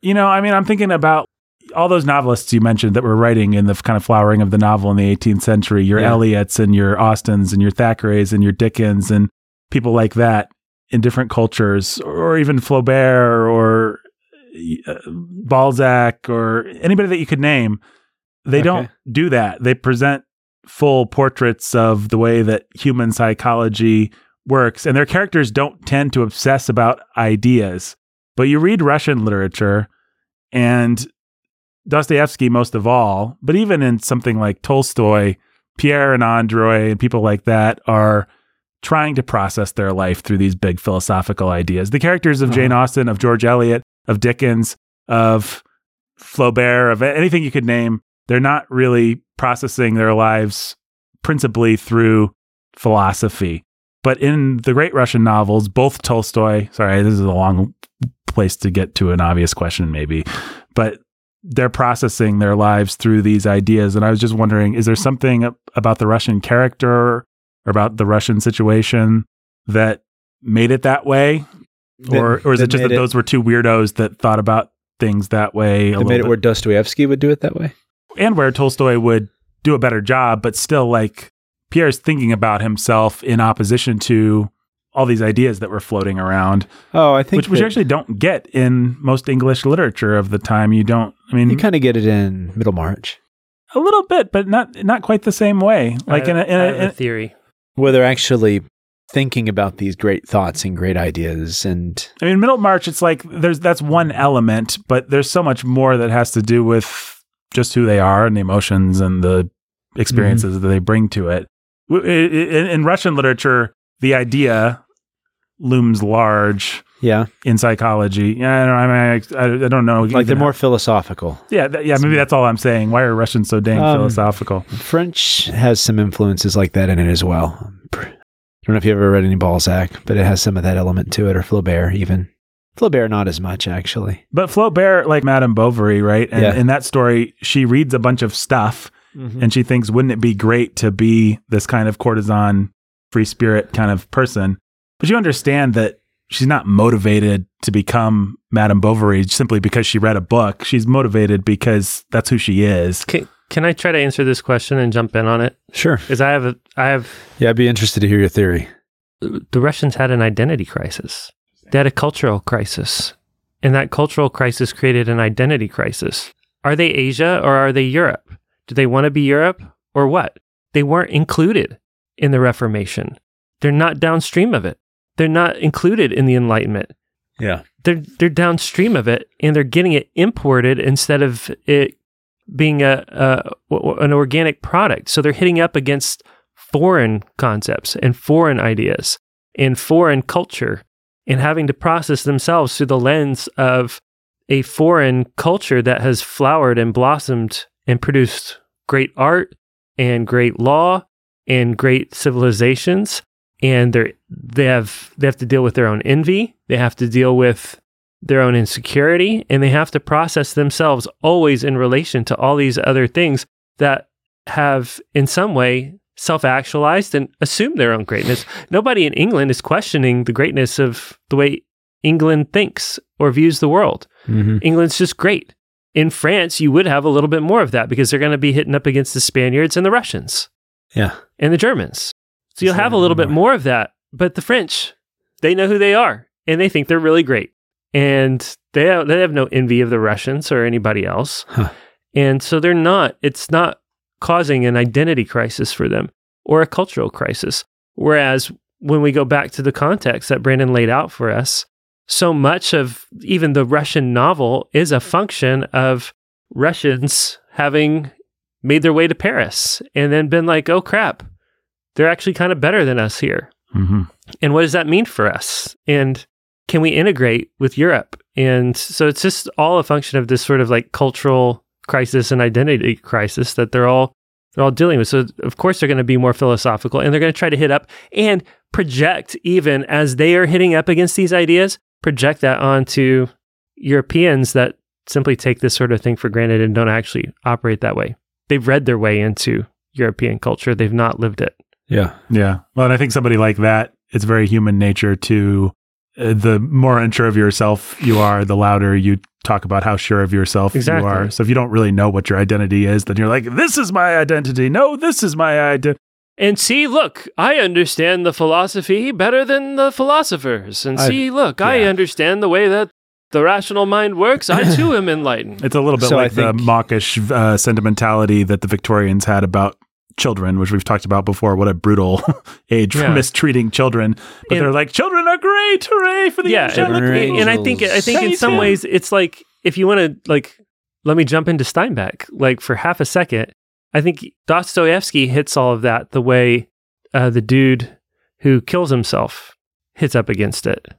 You know, I mean, I'm thinking about all those novelists you mentioned that were writing in the kind of flowering of the novel in the 18th century. Your Yeah. Eliots and your Austens and your Thackeray's and your Dickens and people like that in different cultures, or even Flaubert or uh, Balzac or anybody that you could name. They don't do that. They present full portraits of the way that human psychology works, and their characters don't tend to obsess about ideas But you read Russian literature and Dostoevsky most of all, but even in something like Tolstoy, Pierre and Andre and people like that are trying to process their life through these big philosophical ideas. The characters of Jane uh-huh. Austen, of George Eliot, of Dickens, of Flaubert, of anything you could name, they're not really processing their lives principally through philosophy. But in the great Russian novels, both Tolstoy, sorry, this is a long place to get to an obvious question, maybe, but they're processing their lives through these ideas. And I was just wondering, is there something about the Russian character or about the Russian situation that made it that way? Or, That- or is it just that it- those were two weirdos that thought about things that way? A made it bit? where Dostoevsky would do it that way. and where Tolstoy would do a better job, but still like Pierre's thinking about himself in opposition to all these ideas that were floating around, Oh, I think which, which you actually don't get in most English literature of the time. You don't, I mean, you kind of get it in Middlemarch, a little bit, but not not quite the same way. Like I, in a, in I a, in a a theory. where they're actually thinking about these great thoughts and great ideas. And I mean, Middlemarch, it's like there's that's one element, but there's so much more that has to do with just who they are and the emotions and the experiences mm-hmm. that they bring to it. W- i- i- In, in Russian literature, the idea looms large yeah, in psychology. Yeah, I don't, I, mean, I, I don't know. like they're more philosophical. Yeah, th- yeah. Maybe that's all I'm saying. Why are Russians so dang Um, philosophical? French has some influences like that in it as well. I don't know if you ever read any Balzac, but it has some of that element to it, or Flaubert even. Flaubert, not as much actually. But Flaubert, like Madame Bovary, right? And Yeah. in that story, she reads a bunch of stuff Mm-hmm. and she thinks, wouldn't it be great to be this kind of courtesan, free spirit kind of person? But you understand that she's not motivated to become Madame Bovary simply because she read a book. She's motivated because that's who she is. Can, can I try to answer this question and jump in on it? Sure. Because I have a, I have Yeah, I'd be interested to hear your theory. the Russians had an identity crisis. They had a cultural crisis. And that cultural crisis created an identity crisis. Are they Asia or are they Europe? Do they want to be Europe or what? They weren't included in the Reformation. They're not downstream of it. They're not included in the Enlightenment. Yeah. They're they're downstream of it and they're getting it imported instead of it being a, a an organic product. So they're hitting up against foreign concepts and foreign ideas and foreign culture and having to process themselves through the lens of a foreign culture that has flowered and blossomed and produced great art and great law and great civilizations and they they have they have to deal with their own envy they have to deal with their own insecurity and they have to process themselves always in relation to all these other things that have in some way self-actualized and assumed their own greatness. Nobody in england is questioning the greatness of the way england thinks or views the world. Mm-hmm. england's just great. In france you would have a little bit more of that because they're going to be hitting up against the spaniards and the russians Yeah. and the Germans. So you'll have a that little bit more. more of that. But the French, they know who they are and they think they're really great. And they have, they have no envy of the Russians or anybody else. Huh. And so they're not, it's not causing an identity crisis for them or a cultural crisis. Whereas when we go back to the context that Brandon laid out for us, so much of even the Russian novel is a function of Russians having made their way to Paris and then been like, oh crap, they're actually kind of better than us here. hmm And what does that mean for us? And can we integrate with Europe? And so it's just all a function of this sort of like cultural crisis and identity crisis that they're all they're all dealing with. So of course they're going to be more philosophical and they're going to try to hit up and project even as they are hitting up against these ideas, project that onto Europeans that simply take this sort of thing for granted and don't actually operate that way. They've read their way into European culture. They've not lived it. Yeah. Yeah. Well, and I think somebody like that, it's very human nature to uh, the more unsure of yourself you are, the louder you talk about how sure of yourself Exactly. you are. So if you don't really know what your identity is, then you're like, this is my identity. No, this is my identity. And see, look, I understand the philosophy better than the philosophers. And I- see, look, I understand the way that the rational mind works. I too am enlightened. It's a little bit So I like the mawkish uh, sentimentality that the Victorians had about children, which we've talked about before. What a brutal age for mistreating children. But And- they're like, children are great. Hooray for the yeah, angelic Children are and I think I think in some ways it's like if you want to like let me jump into Steinbeck like for half a second. I think Dostoevsky hits all of that the way uh, the dude who kills himself hits up against it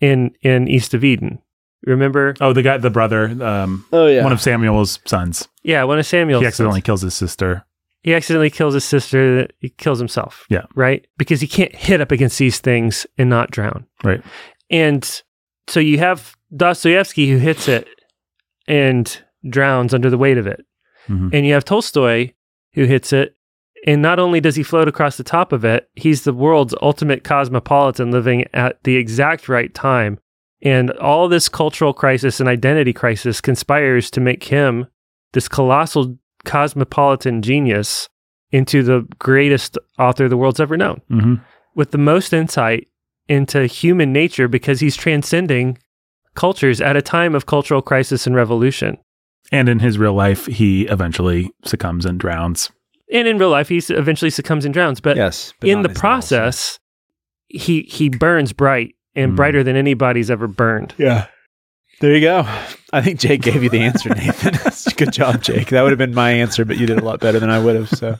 in in East of Eden. Remember? Oh, the guy, the brother, um, Oh yeah. one of Samuel's sons. Yeah, one of Samuel's he accidentally sons. kills his sister. he accidentally kills his sister. He kills himself. Yeah. right. Because he can't hit up against these things and not drown. Right. And so you have Dostoevsky who hits it and drowns under the weight of it. Mhm. And you have Tolstoy who hits it. And not only does he float across the top of it, he's the world's ultimate cosmopolitan living at the exact right time. And all this cultural crisis and identity crisis conspires to make him this colossal cosmopolitan genius into the greatest author the world's ever known hmm with the most insight into human nature because he's transcending cultures at a time of cultural crisis and revolution. And in his real life, he eventually succumbs and drowns. And in real life, he eventually succumbs and drowns. But yes. but in the process, he he burns bright and Mm. brighter than anybody's ever burned. Yeah. There you go. I think Jake gave you the answer, Nathan. Good job, Jake. That would have been my answer, but you did a lot better than I would have. So,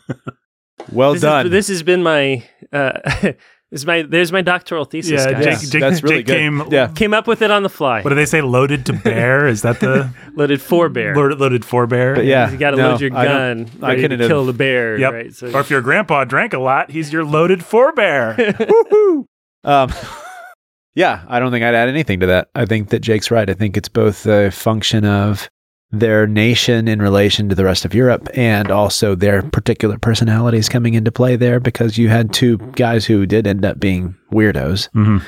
well this done. Is, this has been my uh, this is my there's my doctoral thesis. Yeah, guys. Jake- Jake- that's really Jake good. came- yeah. Came up with it on the fly. What do they say? Loaded to bear? Is that the Loaded for bear. loaded, loaded for bear? But yeah, you got to no, load your I gun I ready couldn't to have- kill the bear. Yep. Right. So Or if your grandpa drank a lot, he's your loaded forebear. Um, yeah, I don't think I'd add anything to that. I think that Jake's right. I think it's both a function of their nation in relation to the rest of Europe and also their particular personalities coming into play there because you had two guys who did end up being weirdos, hmm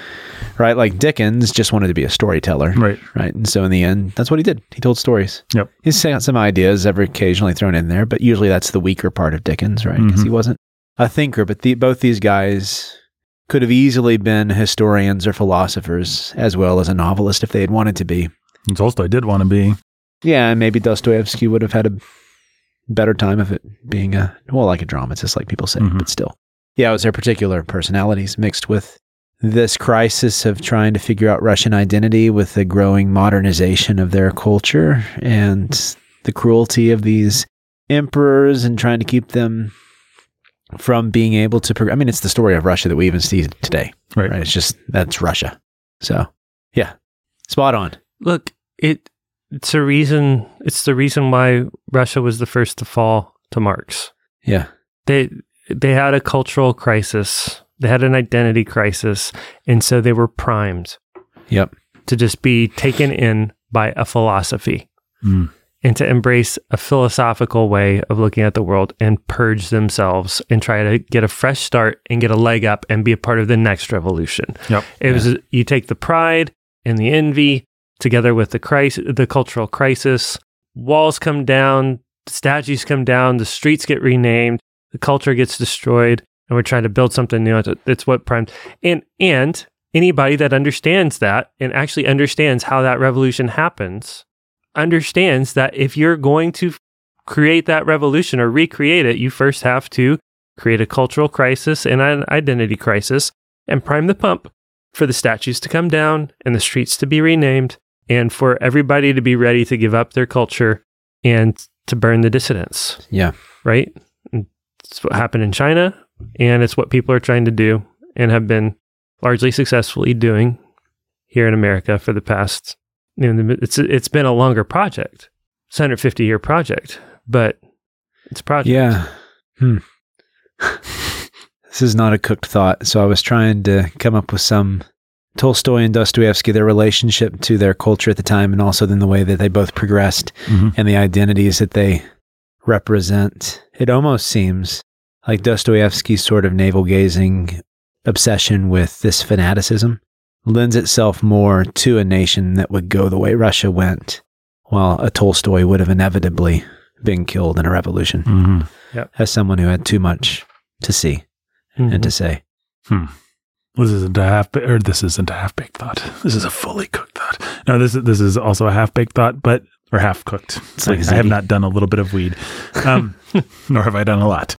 right? Like Dickens just wanted to be a storyteller, Right. right? And so in the end, that's what he did. He told stories. Yep. He's got some ideas ever occasionally thrown in there, but usually that's the weaker part of Dickens, right? Because Mhm. he wasn't a thinker. But the, both these guys could have easily been historians or philosophers as well as a novelist if they had wanted to be. And Tolstoy did want to be. Yeah, and maybe Dostoevsky would have had a better time of it being a well, like a dramatist, like people say, Mhm. but still. Yeah, it was their particular personalities mixed with this crisis of trying to figure out Russian identity with the growing modernization of their culture and the cruelty of these emperors and trying to keep them from being able to. Prog- I mean, it's the story of Russia that we even see today, Right. right? It's just that's Russia. So, yeah, spot on. Look, it it's a reason. It's the reason why Russia was the first to fall to Marx. Yeah, They they had a cultural crisis. They had an identity crisis, and so they were primed yep, to just be taken in by a philosophy Mm. And to embrace a philosophical way of looking at the world and purge themselves and try to get a fresh start and get a leg up and be a part of the next revolution. Yep. It was you take the pride and the envy together with the crisis, the cultural crisis. Walls come down, statues come down, the streets get renamed, the culture gets destroyed, and we're trying to build something new. It's what primed and and anybody that understands that and actually understands how that revolution happens understands that if you're going to create that revolution or recreate it, you first have to create a cultural crisis and an identity crisis and prime the pump for the statues to come down and the streets to be renamed and for everybody to be ready to give up their culture and to burn the dissidents, yeah. right? And It's what happened in China and it's what people are trying to do and have been largely successfully doing here in America for the past you know, it's it's been a longer project. It's 150 year project, but it's a project. Yeah. Hmm. this is not a cooked thought. So I was trying to come up with some Tolstoy and Dostoevsky, their relationship to their culture at the time, and also then the way that they both progressed Mhm. and the identities that they represent. It almost seems like Dostoevsky's sort of navel gazing obsession with this fanaticism lends itself more to a nation that would go the way Russia went, while a Tolstoy would have inevitably been killed in a revolution Mhm. as someone who had too much to see Mhm. and to say. This isn't a half, or this isn't a half baked thought. This is a fully cooked thought. No, this is this is also a half baked thought, but or half cooked. It's like like I have not done a little bit of weed, um, nor have I done a lot.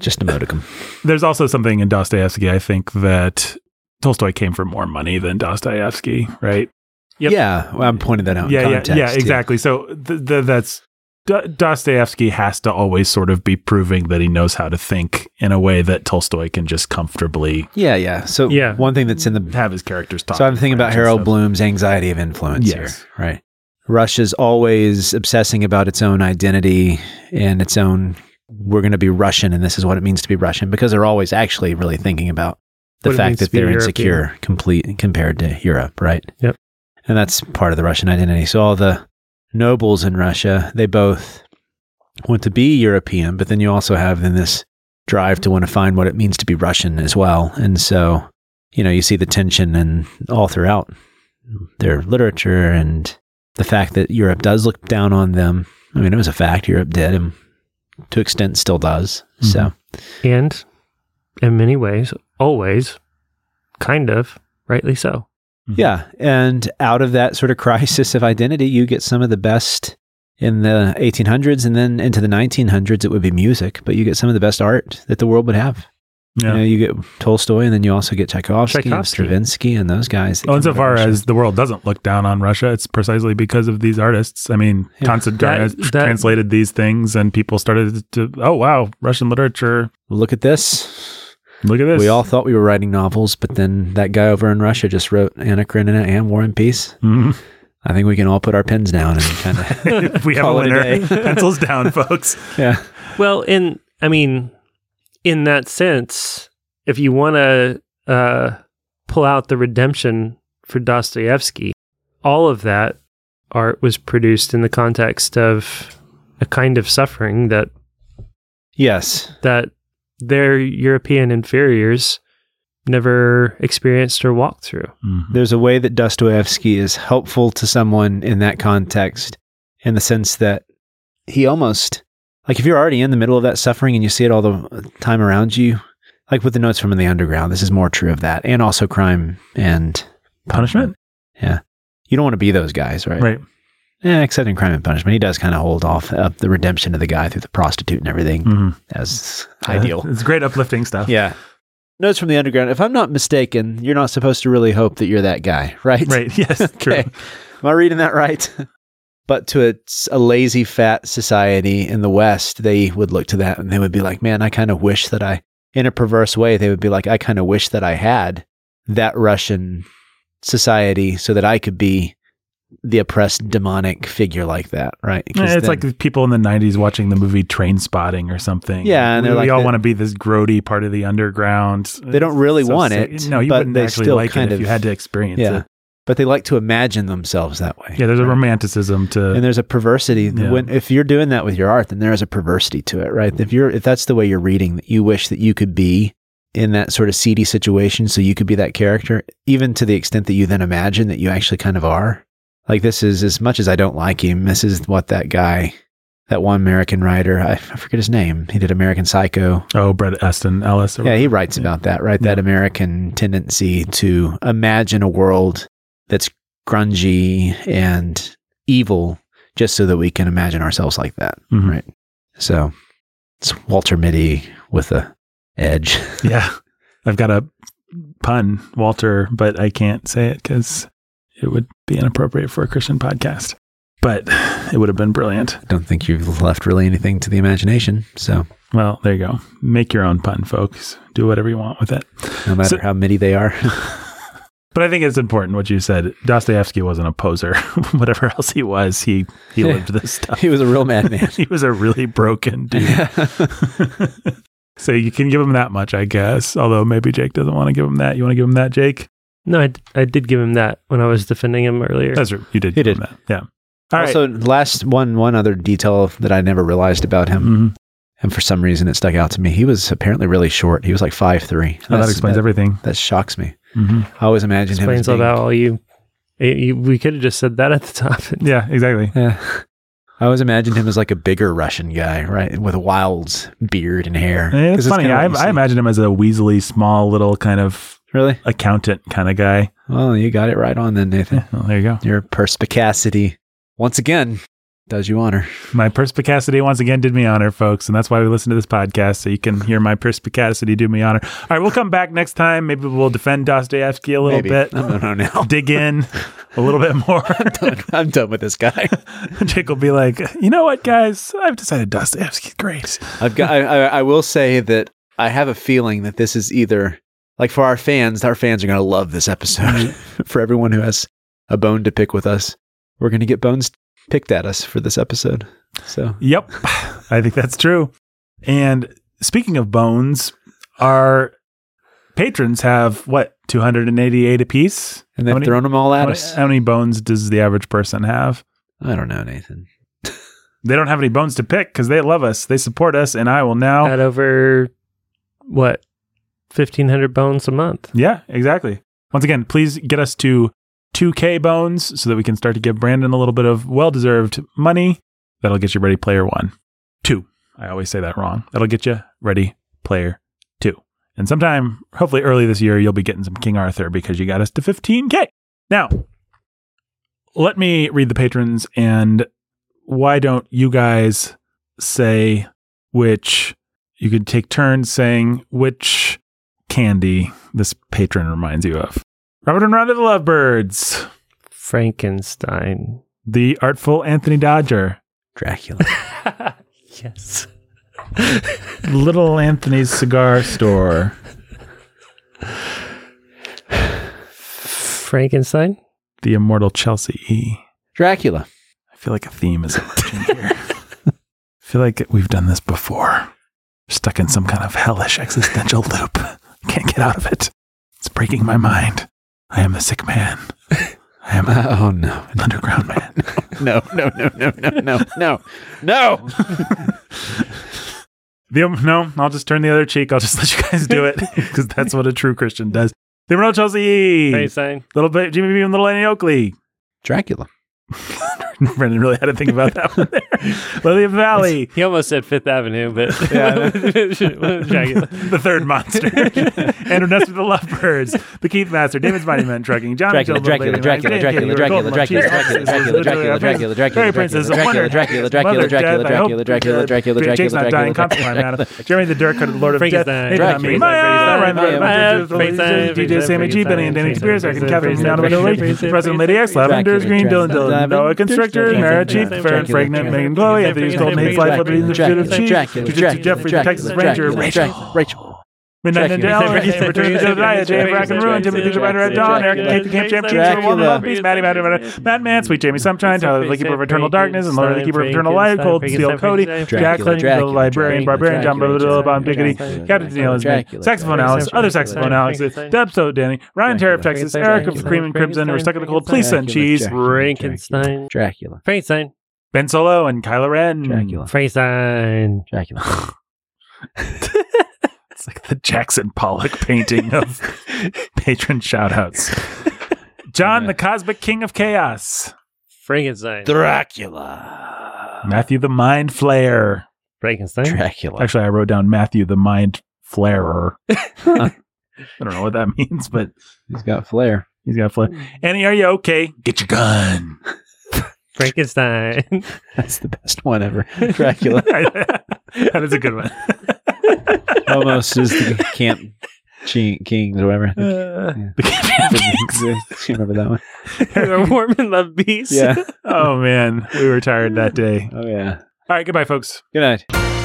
just a modicum. There's also something in Dostoevsky, I think, that Tolstoy came for more money than Dostoevsky, right? Yep. Yeah, well, I'm pointing that out. in yeah, yeah, context, yeah, exactly. So th- th- that's D- Dostoevsky has to always sort of be proving that he knows how to think in a way that Tolstoy can just comfortably Yeah, yeah. So Yeah. one thing that's in the have his characters talk. So I'm thinking about Harold stuff. Bloom's anxiety of influence Yes. here, right? Russia's always obsessing about its own identity and its own. We're going to be Russian, and this is what it means to be Russian, because they're always actually really thinking about the What fact that they're European. insecure, complete compared to Europe, right? Yep. And that's part of the Russian identity. So all the nobles in Russia, they both want to be European, but then you also have then this drive to want to find what it means to be Russian as well. And so, you know, you see the tension and all throughout their literature and the fact that Europe does look down on them. I mean, it was a fact. Europe did, and to extent still does. So, mm-hmm. And in many ways, always, kind of, rightly so. Mm-hmm. yeah. And out of that sort of crisis of identity, you get some of the best in the 1800s and then into the 1900s, it would be music, but you get some of the best art that the world would have. Yeah. You know, you get Tolstoy and then you also get Tchaikovsky, and Stravinsky and those guys. that Well, came insofar as the world doesn't look down on Russia, it's precisely because of these artists. I mean, Yeah. Constant That- has that- translated these things, and people started to, oh wow, Russian literature. look at this. Look at this. We all thought we were writing novels, but then that guy over in Russia just wrote Anna Karenina and War and Peace. Mhm. I think we can all put our pens down and kind of we have a Call it a winner. day. Pencils down, folks. yeah. Well, in I mean, in that sense, if you want to uh, pull out the redemption for Dostoevsky, all of that art was produced in the context of a kind of suffering that Yes. that their European inferiors never experienced or walked through. Mhm. There's a way that Dostoevsky is helpful to someone in that context in the sense that he almost, like if you're already in the middle of that suffering and you see it all the time around you, like with the notes from in the underground, this is more true of that. And also crime and Punishment? Yeah. You don't want to be those guys, right? Right. Yeah, except in crime and punishment. He does kind of hold off uh, the redemption of the guy through the prostitute and everything Mhm. as ideal. It's great uplifting stuff. Yeah. Notes from the underground. If I'm not mistaken, you're not supposed to really hope that you're that guy, right? Right. Yes. True. Okay. Am I reading that right? but to a, a lazy, fat society in the West, they would look to that and they would be like, man, I kind of wish that I, in a perverse way, they would be like, I kind of wish that I had that Russian society so that I could be the oppressed demonic figure like that, right? Yeah, it's then- like people in the 90s watching the movie Trainspotting or something. Yeah, and we, they're like we all want to be this grody part of the underground. They don't really So want it, No, you but wouldn't they actually still like kind it if you had to experience yeah. it. but they like to imagine themselves that way. Yeah, there's a romanticism to and there's a perversity Yeah. when if you're doing that with your art then there is a perversity to it right if you're if that's the way you're reading that you wish that you could be in that sort of seedy situation so you could be that character even to the extent that you then imagine that you actually kind of are like this is as much as i don't like him this is what that guy that one american writer i, I forget his name. He did american psycho. Oh, Bret Easton Ellis. Yeah he writes about that right? That american tendency to imagine a world that's grungy and evil just so that we can imagine ourselves like that Mhm. right? So it's walter mitty with a edge. Yeah, I've got a pun, Walter, but I can't say it because it would be inappropriate for a Christian podcast. But it would have been brilliant. i don't think you've left really anything to the imagination so Well, there you go. Make your own pun, folks. Do whatever you want with it. no matter So- how mitty they are But I think it's important what you said. Dostoevsky wasn't a poser. Whatever else he was, he he lived this stuff. he was a real madman he was a really broken dude. so you can give him that much, I guess. Although maybe Jake doesn't want to give him that. You want to give him that, Jake? No, I, d- I did give him that when I was defending him earlier. That's right. You did. He give did. him that. Yeah. All right. also last one one other detail that i never realized about him Mhm. and for some reason it stuck out to me he was apparently really short he was like five three Oh, that explains everything. that shocks me hmm I always imagined him as Explains being, about all you, eh, you. We could have just said that at the top. Yeah, exactly. Yeah. I always imagined him as like a bigger Russian guy, right, with a wild beard and hair. Yeah, it's 'Cause funny. kinda I, I see. imagine him as a Weasley, small little kind of Really? accountant kind of guy. Well, you got it right on then, Nathan. Yeah, well, there you go. Your perspicacity. Once again, Does you honor. My perspicacity once again did me honor, folks, and that's why we listen to this podcast so you can hear my perspicacity do me honor. All right, we'll come back next time. Maybe we'll defend Dostoevsky a little Maybe. bit, No, no, no, dig in a little bit more. I'm done with this guy. Jake will be like, you know what, guys? I've decided Dostoevsky's great. I've got. I, I, I will say that I have a feeling that this is either like for our fans. Our fans are going to love this episode. for everyone who has a bone to pick with us, we're going to get bones picked at us for this episode. So Yep, I think that's true. And speaking of bones, our patrons have what 288 apiece. and they've many- thrown them all How at many, us. how many bones does the average person have? I don't know, Nathan. They don't have any bones to pick because they love us. They support us, and I will now. At over what fifteen hundred bones a month. yeah, exactly. Once again, please get us to 2K bones so that we can start to give Brandon a little bit of well deserved money. That'll get you ready, player one. Two. I always say that wrong. That'll get you ready, player two. And sometime, hopefully early this year, you'll be getting some King Arthur because you got us to 15K. Now, let me read the patrons and why don't you guys say which you could take turns saying which candy this patron reminds you of. Robert and Rhonda the Lovebirds, Frankenstein. the artful Anthony Dodger, Dracula. yes. Little Anthony's Cigar Store, Frankenstein. the immortal Chelsea E. Dracula. I feel like a theme is emerging here. I feel like we've done this before. Stuck in some kind of hellish existential loop. Can't get out of it. It's breaking my mind. I am the sick man. I am Uh, oh no. an underground man. No, no, no, no, no, no, no, no. The, no, I'll just turn the other cheek. I'll just let you guys do it because that's what a true Christian does. The Immortal Chelsea E. Frankenstein. Little bit Jimmy Beam, Little Annie Oakley. Dracula. Brendan really had to think about that one there. Lily of the Valley. He almost said Fifth Avenue, but Yeah. The third monster. Andrew Ness with the Lovebirds. The Keith Master. David's Mighty Men Trucking. John Dracula, the Dracula, Dracula, Dracula, Dracula, Dracula, Dracula, Dracula, Dracula, Dracula, Dracula, Fairy Princess. Dracula, Dracula, Dracula, Dracula, Dracula, Dracula, Dracula, Dracula, Jake's not dying. Dracula, Consequence. Jeremy the Dirk, Lord of Death. Frankenstein. Nathan on me. Dracula, Maya, Ryan Frankenstein, Ryan, Frankenstein, DJ Sammy G, Benny and Danny Frankenstein, Spears, Eric and Frankenstein, Catherine, Down Frankenstein, Lake, Frankenstein, President Lady X, Lavender's Dracula, Green, Dylan 11. Noah Constrictor, Mara Chief, fair Farron Fragrant, Megan Chloe, these Golden Hate Flight, Liberty, the Pursuit of Chief, Jujutsu Jeffrey, the Texas Ranger, Rachel. Dracula, Rachel. Midnight Dracula, Ninja, Dracula, Timothy Returns to the Night, Jay Brack and Ruin, Timothy the Rider at Dawn, Eric and Kate the Camp Champ, King, Dracula. Woman, One Piece, Maddie, Maddie, Maddie, Matt Man, Sweet Jamie Sunshine, Tyler the Keeper of Eternal Darkness, and Laura the Keeper of Eternal Light, Cold Steel Cody, Jack Dracula, Clinton, the Librarian, Dracula, Barbarian, John Dracula, Blah, Bomb Dracula, Diggity, Dracula, Captain Daniel is me, Dracula, Saxophone Dracula, Alex, other saxophone Alex, Depso Danny, Ryan Tariff, Texas, Dracula, Eric of Cream and Crimson, we're stuck in the cold, please send Dracula, cheese, Dracula. Frankenstein. Dracula. Frankenstein. Ben Solo and Kylo Ren. Dracula. Frankenstein. Dracula. It's like the Jackson Pollock painting of patron shoutouts. John, the Cosmic King of Chaos. Frankenstein. Dracula. Matthew, the Mind Flayer. Frankenstein. Dracula. Actually, I wrote down Matthew, the Mind Flarer. I don't know what that means, but He's got flair. he's got flair. Annie, are you okay? Get your gun. Frankenstein. That's the best one ever. Dracula. that is a good one. Almost is the Camp Kings or whatever. Uh, you remember that one? Mormon love beast. Yeah. oh man, we were tired that day. Oh yeah. All right, goodbye, folks. Good night.